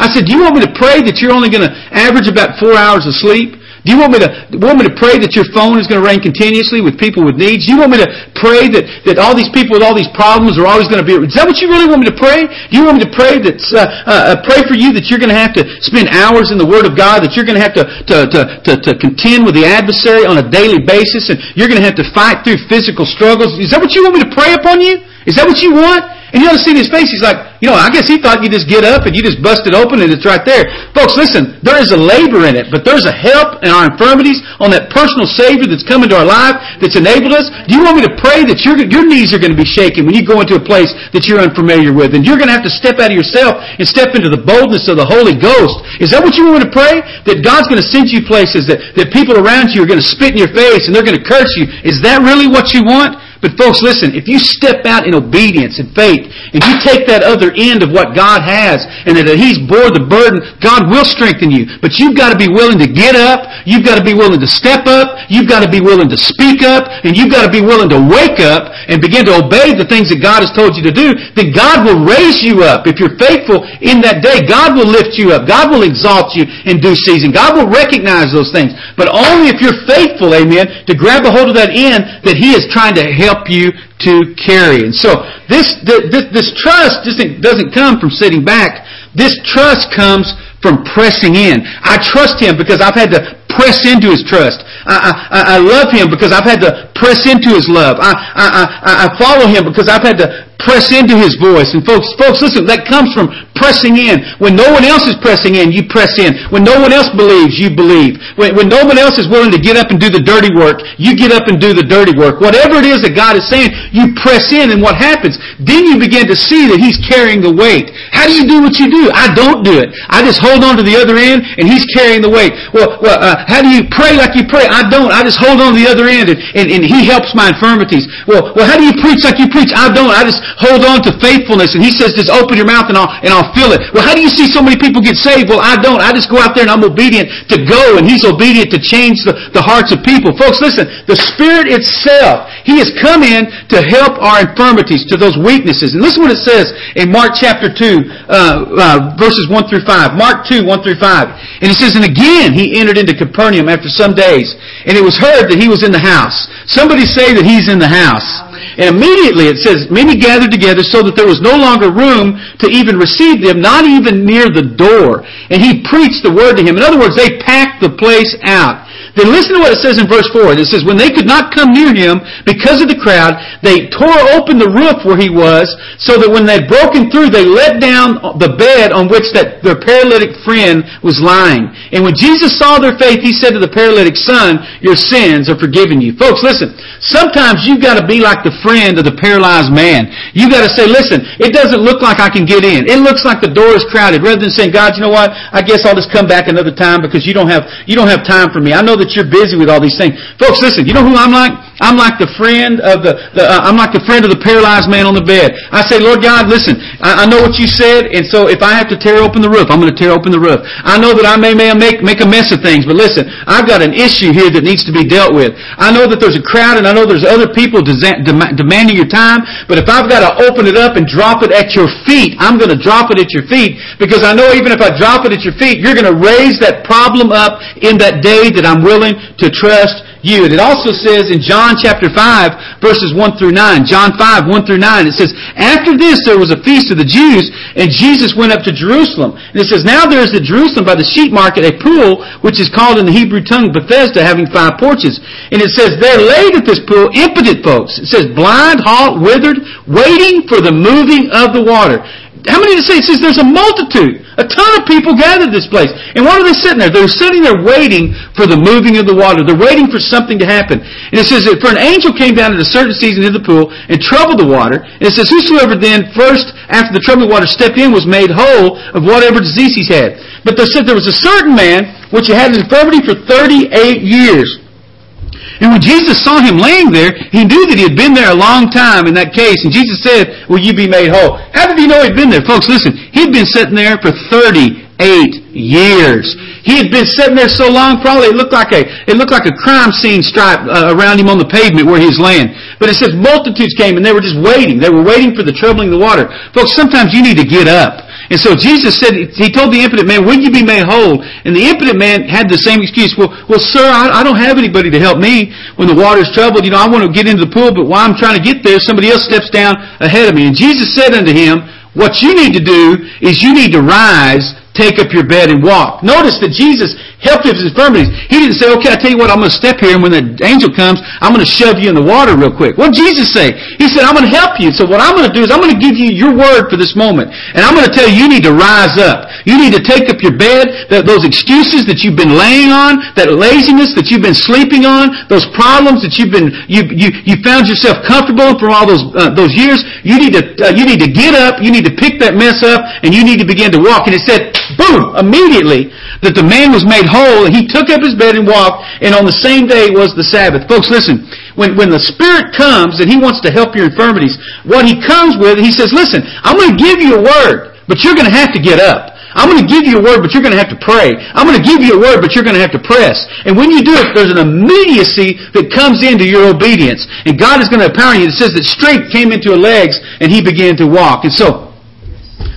I said, do you want me to pray that you're only going to average about four hours of sleep? Do you want me to want me to pray that your phone is going to ring continuously with people with needs? Do you want me to pray that, that all these people with all these problems are always going to be? Is that what you really want me to pray? Do you want me to pray that uh, uh, pray for you that you're going to have to spend hours in the Word of God? That you're going to have to to, to, to, to contend with the adversary on a daily basis, and you're going to have to fight through physical struggles? Is that what you want me to pray upon you? Is that what you want? And you to see his face. He's like, you know, I guess he thought you just get up and you just bust it open and it's right there. Folks, listen, there is a labor in it, but there's a help in our infirmities on that personal Savior that's come into our life that's enabled us. Do you want me to pray that your, your knees are going to be shaking when you go into a place that you're unfamiliar with? And you're going to have to step out of yourself and step into the boldness of the Holy Ghost. Is that what you want me to pray? That God's going to send you places that, that people around you are going to spit in your face and they're going to curse you. Is that really what you want? But folks, listen, if you step out in obedience and faith, and you take that other end of what God has, and that He's bore the burden, God will strengthen you. But you've got to be willing to get up, you've got to be willing to step up, you've got to be willing to speak up, and you've got to be willing to wake up and begin to obey the things that God has told you to do, then God will raise you up. If you're faithful in that day, God will lift you up. God will exalt you in due season. God will recognize those things. But only if you're faithful, amen, to grab a hold of that end that He is trying to help help you to carry. And so this, this, this trust doesn't, doesn't come from sitting back. This trust comes from pressing in. I trust Him because I've had to press into His trust. I, I, I love Him because I've had to press into His love. I, I, I, I follow Him because I've had to press into His voice. And folks, folks, listen, that comes from pressing in. When no one else is pressing in, you press in. When no one else believes, you believe. When, when no one else is willing to get up and do the dirty work, you get up and do the dirty work. Whatever it is that God is saying, you press in and what happens? Then you begin to see that He's carrying the weight. How do you do what you do? I don't do it. I just hold on to the other end and He's carrying the weight. Well, well uh, how do you pray like you pray? I don't. I just hold on to the other end and, and, and He helps my infirmities. Well, well, how do you preach like you preach? I don't. I just hold on to faithfulness. And he says, just open your mouth and I'll, and I'll fill it. Well, how do you see so many people get saved? Well, I don't. I just go out there and I'm obedient to go and he's obedient to change the, the hearts of people. Folks, listen, the Spirit itself, he has come in to help our infirmities, to those weaknesses. And listen what it says in Mark chapter 2, uh, uh, verses 1 through 5. Mark 2, 1 through 5. And he says, and again he entered into Capernaum after some days, and it was heard that he was in the house. Somebody say that he's in the house. And immediately it says, many gathered together so that there was no longer room to even receive them, not even near the door. And he preached the word to him. In other words, they packed the place out. Then listen to what it says in verse 4. It says, When they could not come near him because of the crowd, they tore open the roof where he was, so that when they'd broken through, they let down the bed on which that their paralytic friend was lying. And when Jesus saw their faith, he said to the paralytic son, Your sins are forgiven you. Folks, listen. Sometimes you've got to be like the friend of the paralyzed man. You've got to say, Listen, it doesn't look like I can get in. It looks like the door is crowded. Rather than saying, God, you know what? I guess I'll just come back another time because you don't have, you don't have time for me. I know that you're busy with all these things. Folks, listen, you know who I'm like? I'm like the friend of the, the uh, I'm like the friend of the paralyzed man on the bed. I say, Lord God, listen, I, I know what you said, and so if I have to tear open the roof, I'm going to tear open the roof. I know that I may, may make, make a mess of things, but listen, I've got an issue here that needs to be dealt with. I know that there's a crowd, and I know there's other people demanding your time, but if I've got to open it up and drop it at your feet, I'm going to drop it at your feet, because I know even if I drop it at your feet, you're going to raise that problem up in that day that I'm willing to trust you. And it also says in John chapter 5, verses 1 through 9, John 5, 1 through 9, it says, After this there was a feast of the Jews, and Jesus went up to Jerusalem. And it says, Now there is at Jerusalem by the sheep market a pool, which is called in the Hebrew tongue Bethesda, having five porches. And it says, There laid at this pool impotent folks. It says, blind, halt, withered, waiting for the moving of the water. How many to say it says there's a multitude, a ton of people gathered this place. And what are they sitting there? They're sitting there waiting for the moving of the water. They're waiting for something to happen. And it says that for an angel came down at a certain season into the pool and troubled the water. And it says, Whosoever then first after the troubling water stepped in was made whole of whatever disease he's had. But there said there was a certain man which had an infirmity for thirty eight years. And when Jesus saw him laying there, he knew that he had been there a long time in that case. And Jesus said, Will you be made whole? How did he know he'd been there? Folks, listen, he'd been sitting there for 38 years. He had been sitting there so long, probably it looked like a, it looked like a crime scene stripe uh, around him on the pavement where he was laying. But it says multitudes came and they were just waiting. They were waiting for the troubling of the water. Folks, sometimes you need to get up. And so Jesus said, He told the impotent man, will you be made whole? And the impotent man had the same excuse. Well, well, sir, I, I don't have anybody to help me when the water's troubled. You know, I want to get into the pool, but while I'm trying to get there, somebody else steps down ahead of me. And Jesus said unto him, what you need to do is you need to rise take up your bed and walk. Notice that Jesus helped his infirmities. He didn't say, okay, I tell you what, I'm going to step here and when the angel comes, I'm going to shove you in the water real quick. What did Jesus say? He said, I'm going to help you. So what I'm going to do is I'm going to give you your word for this moment. And I'm going to tell you, you need to rise up. You need to take up your bed, that, those excuses that you've been laying on, that laziness that you've been sleeping on, those problems that you've been, you, you, you found yourself comfortable from all those, uh, those years. You need to, uh, you need to get up, you need to pick that mess up, and you need to begin to walk. And it said, boom, immediately that the man was made whole he took up his bed and walked and on the same day was the Sabbath. Folks, listen, when, when the Spirit comes and he wants to help your infirmities, what he comes with, he says, listen, I'm going to give you a word, but you're going to have to get up. I'm going to give you a word, but you're going to have to pray. I'm going to give you a word, but you're going to have to press. And when you do it, there's an immediacy that comes into your obedience. And God is going to empower you. It says that strength came into her legs and he began to walk. And so,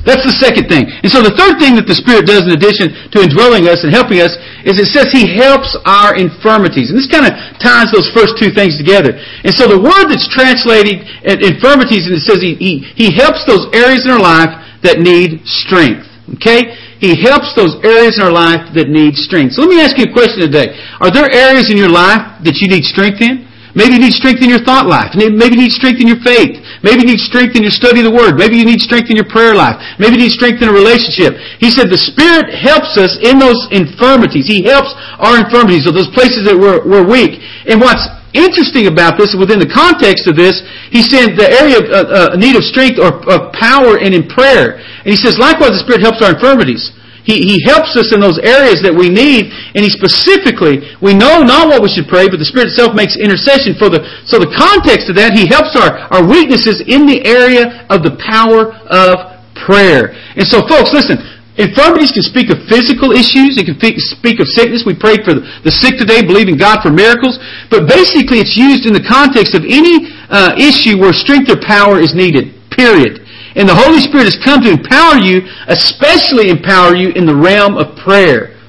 that's the second thing. And so the third thing that the Spirit does in addition to indwelling us and helping us is it says He helps our infirmities. And this kind of ties those first two things together. And so the word that's translated infirmities and it says He, he, he helps those areas in our life that need strength. Okay? He helps those areas in our life that need strength. So let me ask you a question today. Are there areas in your life that you need strength in? Maybe you need strength in your thought life. Maybe you need strength in your faith. Maybe you need strength in your study of the Word. Maybe you need strength in your prayer life. Maybe you need strength in a relationship. He said the Spirit helps us in those infirmities. He helps our infirmities, or those places that we're, we're weak. And what's interesting about this, within the context of this, he said the area of uh, uh, need of strength or of power and in prayer. And he says, likewise, the Spirit helps our infirmities. He, he helps us in those areas that we need, and He specifically, we know not what we should pray, but the Spirit itself makes intercession for the, so the context of that, He helps our, our weaknesses in the area of the power of prayer. And so folks, listen, Infirmities can speak of physical issues. It can speak of sickness. We prayed for the sick today, believing God for miracles. But basically, it's used in the context of any uh, issue where strength or power is needed. Period. And the Holy Spirit has come to empower you, especially empower you in the realm of prayer.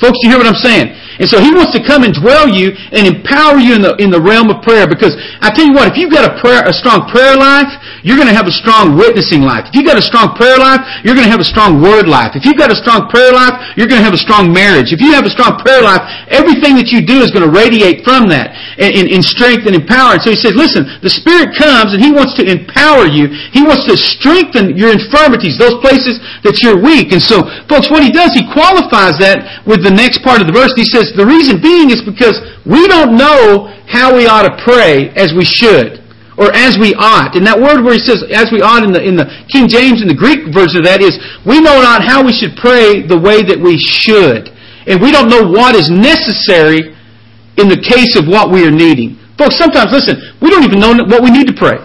Folks, you hear what I'm saying? And so He wants to come and dwell you and empower you in the, in the realm of prayer. Because I tell you what, if you've got a prayer, a strong prayer life, you're going to have a strong witnessing life. If you've got a strong prayer life, you're going to have a strong word life. If you've got a strong prayer life, you're going to have a strong marriage. If you have a strong prayer life, everything that you do is going to radiate from that in, in, in strength and empower. And so He says, listen, the Spirit comes and He wants to empower you. He wants to strengthen your infirmities, those places that you're weak. And so, folks, what He does, He qualifies that with the next part of the verse. He says, the reason being is because we don't know how we ought to pray as we should or as we ought. And that word where he says as we ought in the, in the King James and the Greek version of that is we know not how we should pray the way that we should. And we don't know what is necessary in the case of what we are needing. Folks, sometimes, listen, we don't even know what we need to pray.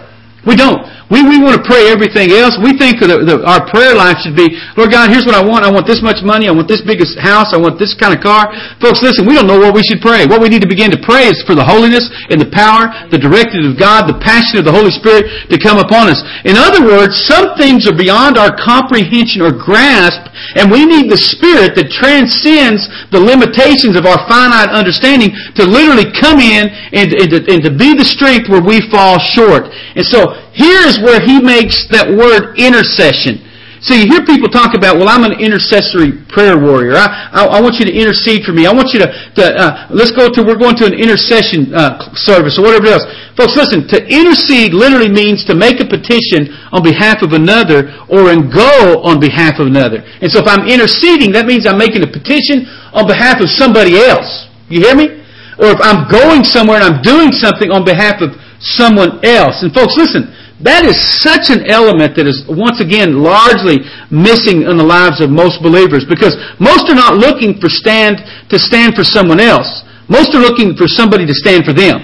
We don't. We, we want to pray everything else. We think that our prayer life should be, Lord God, here's what I want. I want this much money. I want this biggest house. I want this kind of car. Folks, listen, we don't know what we should pray. What we need to begin to pray is for the holiness and the power, the directive of God, the passion of the Holy Spirit to come upon us. In other words, some things are beyond our comprehension or grasp, and we need the Spirit that transcends the limitations of our finite understanding to literally come in and, and, to, and to be the strength where we fall short. And so, here is where he makes that word intercession. So you hear people talk about, well, I'm an intercessory prayer warrior. I, I, I want you to intercede for me. I want you to, to uh, let's go to, we're going to an intercession uh, service or whatever else. Folks, listen, to intercede literally means to make a petition on behalf of another or in go on behalf of another. And so if I'm interceding, that means I'm making a petition on behalf of somebody else. You hear me? Or if I'm going somewhere and I'm doing something on behalf of someone else. And folks, listen, that is such an element that is, once again, largely missing in the lives of most believers because most are not looking for stand, to stand for someone else. Most are looking for somebody to stand for them.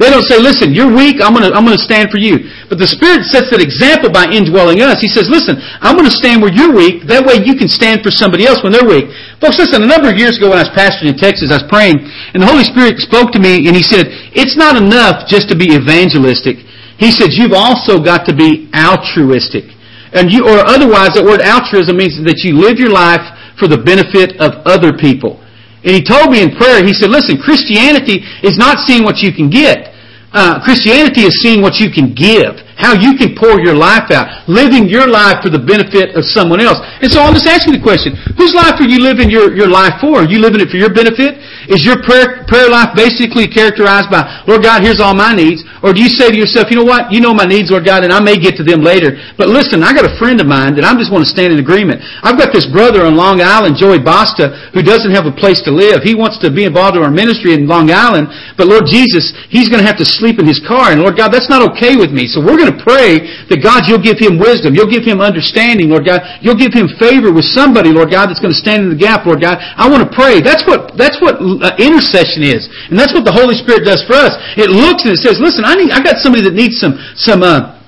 They don't say, listen, you're weak, I'm gonna, I'm gonna stand for you. But the Spirit sets that example by indwelling us. He says, listen, I'm gonna stand where you're weak, that way you can stand for somebody else when they're weak. Folks, listen, a number of years ago when I was pastoring in Texas, I was praying, and the Holy Spirit spoke to me, and He said, it's not enough just to be evangelistic. He said, you've also got to be altruistic. And you, or otherwise, that word altruism means that you live your life for the benefit of other people. And he told me in prayer, he said, listen, Christianity is not seeing what you can get. Uh, Christianity is seeing what you can give how you can pour your life out, living your life for the benefit of someone else. And so I'll just ask you the question, whose life are you living your, your life for? Are you living it for your benefit? Is your prayer, prayer life basically characterized by, Lord God, here's all my needs? Or do you say to yourself, you know what, you know my needs, Lord God, and I may get to them later, but listen, I got a friend of mine that I just want to stand in agreement. I've got this brother on Long Island, Joey Basta, who doesn't have a place to live. He wants to be involved in our ministry in Long Island, but Lord Jesus, he's going to have to sleep in his car, and Lord God, that's not okay with me. So we're going to to pray that God, you'll give him wisdom. You'll give him understanding, Lord God. You'll give him favor with somebody, Lord God, that's going to stand in the gap, Lord God. I want to pray. That's what, that's what uh, intercession is. And that's what the Holy Spirit does for us. It looks and it says, listen, I need, I got somebody that needs some, some, uh,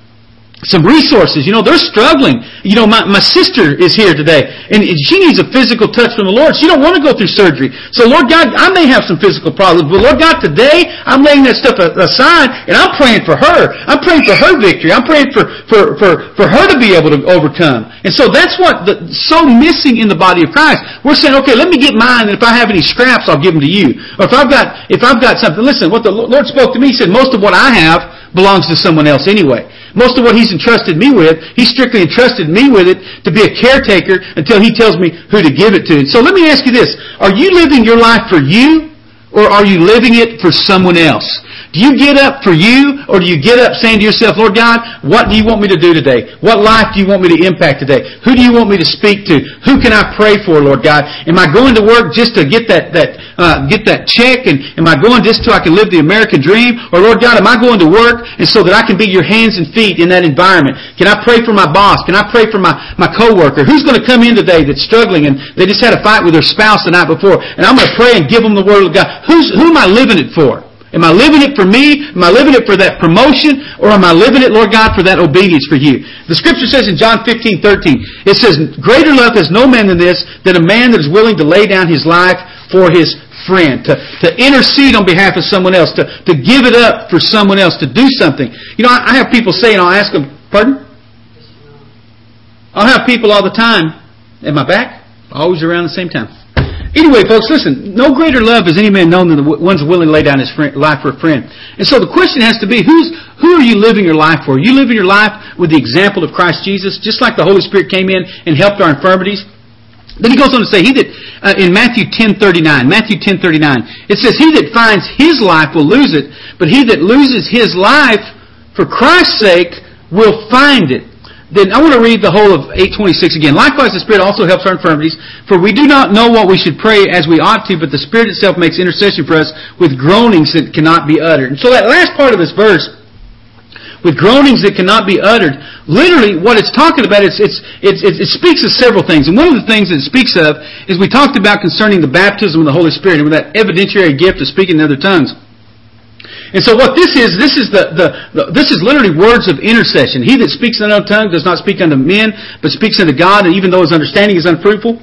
some resources. You know, they're struggling. You know, my, my sister is here today, and she needs a physical touch from the Lord. She don't want to go through surgery. So, Lord God, I may have some physical problems, but Lord God, today, I'm laying that stuff aside, and I'm praying for her. I'm praying for her victory. I'm praying for, for, for, for her to be able to overcome. And so that's what the, so missing in the body of Christ. We're saying, okay, let me get mine, and if I have any scraps, I'll give them to you. Or if I've got, if I've got something, listen, what the Lord spoke to me, He said, most of what I have belongs to someone else anyway. Most of what he's entrusted me with, he strictly entrusted me with it to be a caretaker until he tells me who to give it to. So let me ask you this. Are you living your life for you or are you living it for someone else? Do you get up for you, or do you get up saying to yourself, Lord God, what do you want me to do today? What life do you want me to impact today? Who do you want me to speak to? Who can I pray for, Lord God? Am I going to work just to get that, that, uh, get that check? And am I going just so I can live the American dream? Or Lord God, am I going to work and so that I can be your hands and feet in that environment? Can I pray for my boss? Can I pray for my, my coworker? Who's going to come in today that's struggling and they just had a fight with their spouse the night before? And I'm going to pray and give them the word of God. Who's, who am I living it for? Am I living it for me? Am I living it for that promotion? Or am I living it, Lord God, for that obedience for you? The scripture says in John 15, 13, it says, Greater love has no man than this, than a man that is willing to lay down his life for his friend, to, to intercede on behalf of someone else, to, to give it up for someone else, to do something. You know, I, I have people say, and I'll ask them, pardon? I'll have people all the time, at my back, always around the same time. Anyway, folks, listen. No greater love has any man known than the one's willing to lay down his friend, life for a friend. And so the question has to be, who's, who are you living your life for? Are you living your life with the example of Christ Jesus, just like the Holy Spirit came in and helped our infirmities? Then he goes on to say, he that, uh, in Matthew 10.39, Matthew 10.39, it says, he that finds his life will lose it, but he that loses his life for Christ's sake will find it then I want to read the whole of 826 again. Likewise, the Spirit also helps our infirmities, for we do not know what we should pray as we ought to, but the Spirit itself makes intercession for us with groanings that cannot be uttered. And so that last part of this verse, with groanings that cannot be uttered, literally what it's talking about, it's, it's, it's, it speaks of several things. And one of the things that it speaks of is we talked about concerning the baptism of the Holy Spirit and with that evidentiary gift of speaking in other tongues. And so what this is, this is the, the, the, this is literally words of intercession. He that speaks in another tongue does not speak unto men, but speaks unto God, and even though his understanding is unfruitful,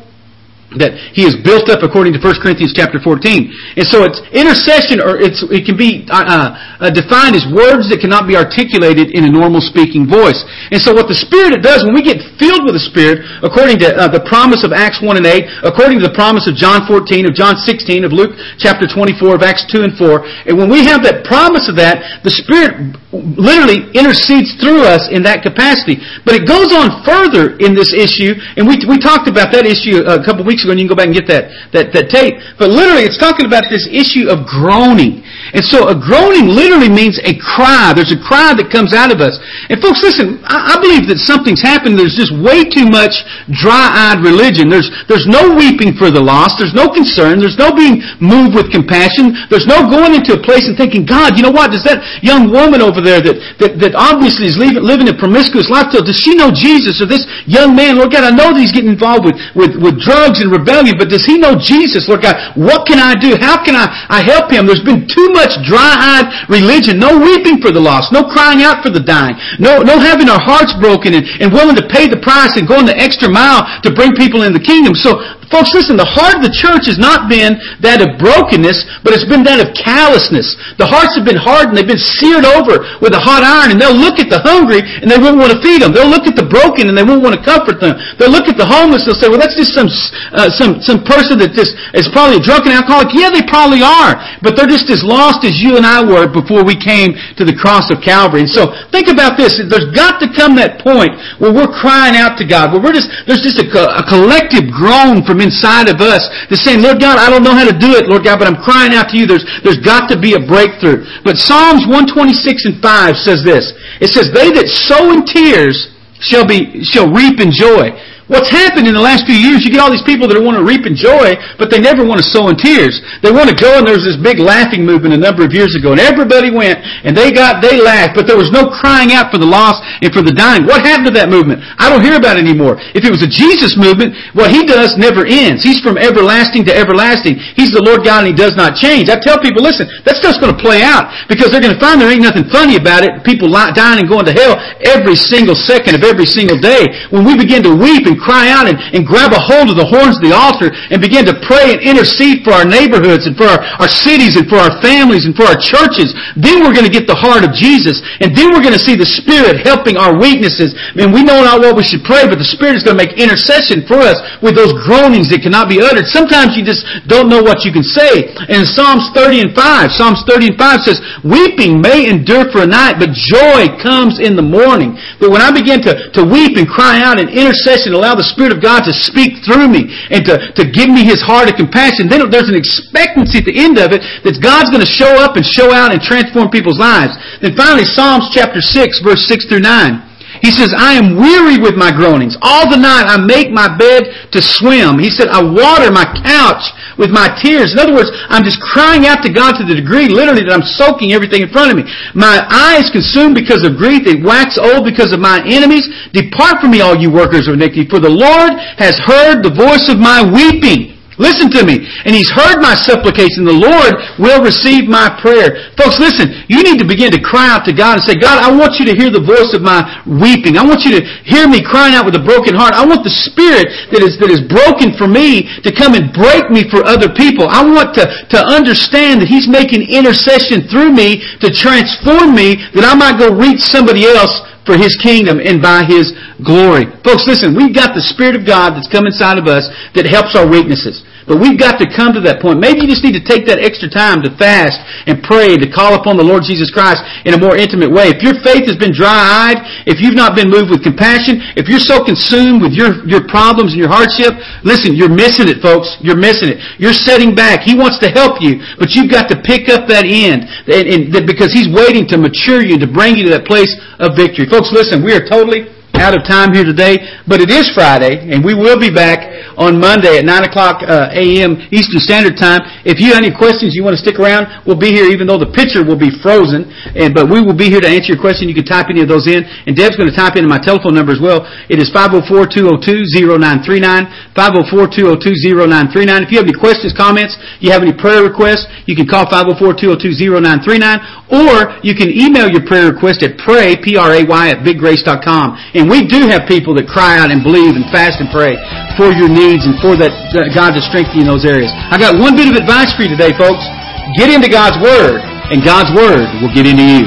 that he is built up according to 1 Corinthians chapter 14. And so it's intercession, or it's, it can be uh, uh, defined as words that cannot be articulated in a normal speaking voice. And so what the Spirit does, when we get filled with the Spirit, according to uh, the promise of Acts 1 and 8, according to the promise of John 14, of John 16, of Luke chapter 24, of Acts 2 and 4, and when we have that promise of that, the Spirit literally intercedes through us in that capacity. But it goes on further in this issue, and we, we talked about that issue a couple of weeks ago, and you can go back and get that, that, that tape. But literally, it's talking about this issue of groaning. And so a groaning literally means a cry. There's a cry that comes out of us. And folks, listen, I, I believe that something's happened. There's just way too much dry-eyed religion. There's, there's no weeping for the lost. There's no concern. There's no being moved with compassion. There's no going into a place and thinking, God, you know what? Does that young woman over there that, that, that obviously is living, living a promiscuous lifestyle, does she know Jesus? Or this young man, Lord God, I know that he's getting involved with, with, with drugs and rebellion, but does he know Jesus? Lord God, what can I do? How can I, I help him? There's been too much dry-eyed religion. No weeping for the lost. No crying out for the dying. No, no having our hearts broken and, and willing to pay the price and going the extra mile to bring people in the kingdom. So Folks, listen, the heart of the church has not been that of brokenness, but it's been that of callousness. The hearts have been hardened, they've been seared over with a hot iron, and they'll look at the hungry and they won't want to feed them. They'll look at the broken and they won't want to comfort them. They'll look at the homeless, and they'll say, well, that's just some, uh, uh, some, some person that just is probably a drunken alcoholic. Yeah, they probably are, but they're just as lost as you and I were before we came to the cross of Calvary. And so, think about this. There's got to come that point where we're crying out to God, where we're just, there's just a, a collective groan from inside of us that's saying, Lord God, I don't know how to do it, Lord God, but I'm crying out to you. There's, there's got to be a breakthrough. But Psalms 126 and 5 says this. It says, they that sow in tears shall be, shall reap in joy. What's happened in the last few years, you get all these people that want to reap in joy, but they never want to sow in tears. They want to go, and there was this big laughing movement a number of years ago, and everybody went, and they got, they laughed, but there was no crying out for the lost and for the dying. What happened to that movement? I don't hear about it anymore. If it was a Jesus movement, what He does never ends. He's from everlasting to everlasting. He's the Lord God, and He does not change. I tell people, listen, that stuff's going to play out, because they're going to find there ain't nothing funny about it, people dying and going to hell every single second of every single day. When we begin to weep and cry out and, and grab a hold of the horns of the altar and begin to pray and intercede for our neighborhoods and for our, our cities and for our families and for our churches, then we're going to get the heart of Jesus. And then we're going to see the Spirit helping our weaknesses. Mean, we know not what we should pray, but the Spirit is going to make intercession for us with those groanings that cannot be uttered. Sometimes you just don't know what you can say. And in Psalms 30 and 5, Psalms 30 and 5 says, Weeping may endure for a night, but joy comes in the morning. But when I begin to, to weep and cry out in intercession, allow the Spirit of God to speak through me and to, to give me His heart of compassion, then there's an expectancy at the end of it that God's going to show up and show out and transform people's lives. Then finally, Psalms chapter 6, verse 6 through 9. He says, I am weary with my groanings. All the night I make my bed to swim. He said, I water my couch with my tears. In other words, I'm just crying out to God to the degree, literally, that I'm soaking everything in front of me. My eye is consumed because of grief. They wax old because of my enemies. Depart from me, all you workers of iniquity, for the Lord has heard the voice of my weeping. Listen to me. And He's heard my supplication. The Lord will receive my prayer. Folks, listen. You need to begin to cry out to God and say, God, I want you to hear the voice of my weeping. I want you to hear me crying out with a broken heart. I want the Spirit that is, that is broken for me to come and break me for other people. I want to, to understand that He's making intercession through me to transform me that I might go reach somebody else for His kingdom and by His glory. Folks, listen, we've got the Spirit of God that's come inside of us that helps our weaknesses. But we've got to come to that point. Maybe you just need to take that extra time to fast and pray to call upon the Lord Jesus Christ in a more intimate way. If your faith has been dry-eyed, if you've not been moved with compassion, if you're so consumed with your, your problems and your hardship, listen, you're missing it, folks. You're missing it. You're setting back. He wants to help you, but you've got to pick up that end and, and, because He's waiting to mature you, to bring you to that place of victory. Folks, listen, we are totally out of time here today, but it is Friday, and we will be back on Monday at 9 o'clock uh, a.m. Eastern Standard Time. If you have any questions, you want to stick around, we'll be here even though the picture will be frozen, and, but we will be here to answer your question. You can type any of those in, and Deb's going to type in my telephone number as well. It is 504-202-0939, 504-202-0939. If you have any questions, comments, you have any prayer requests, you can call 504-202-0939, or you can email your prayer request at pray, P-R-A-Y, at biggrace.com. And we do have people that cry out and believe and fast and pray for your needs and for that God to strengthen you in those areas. I got one bit of advice for you today, folks. Get into God's Word, and God's Word will get into you.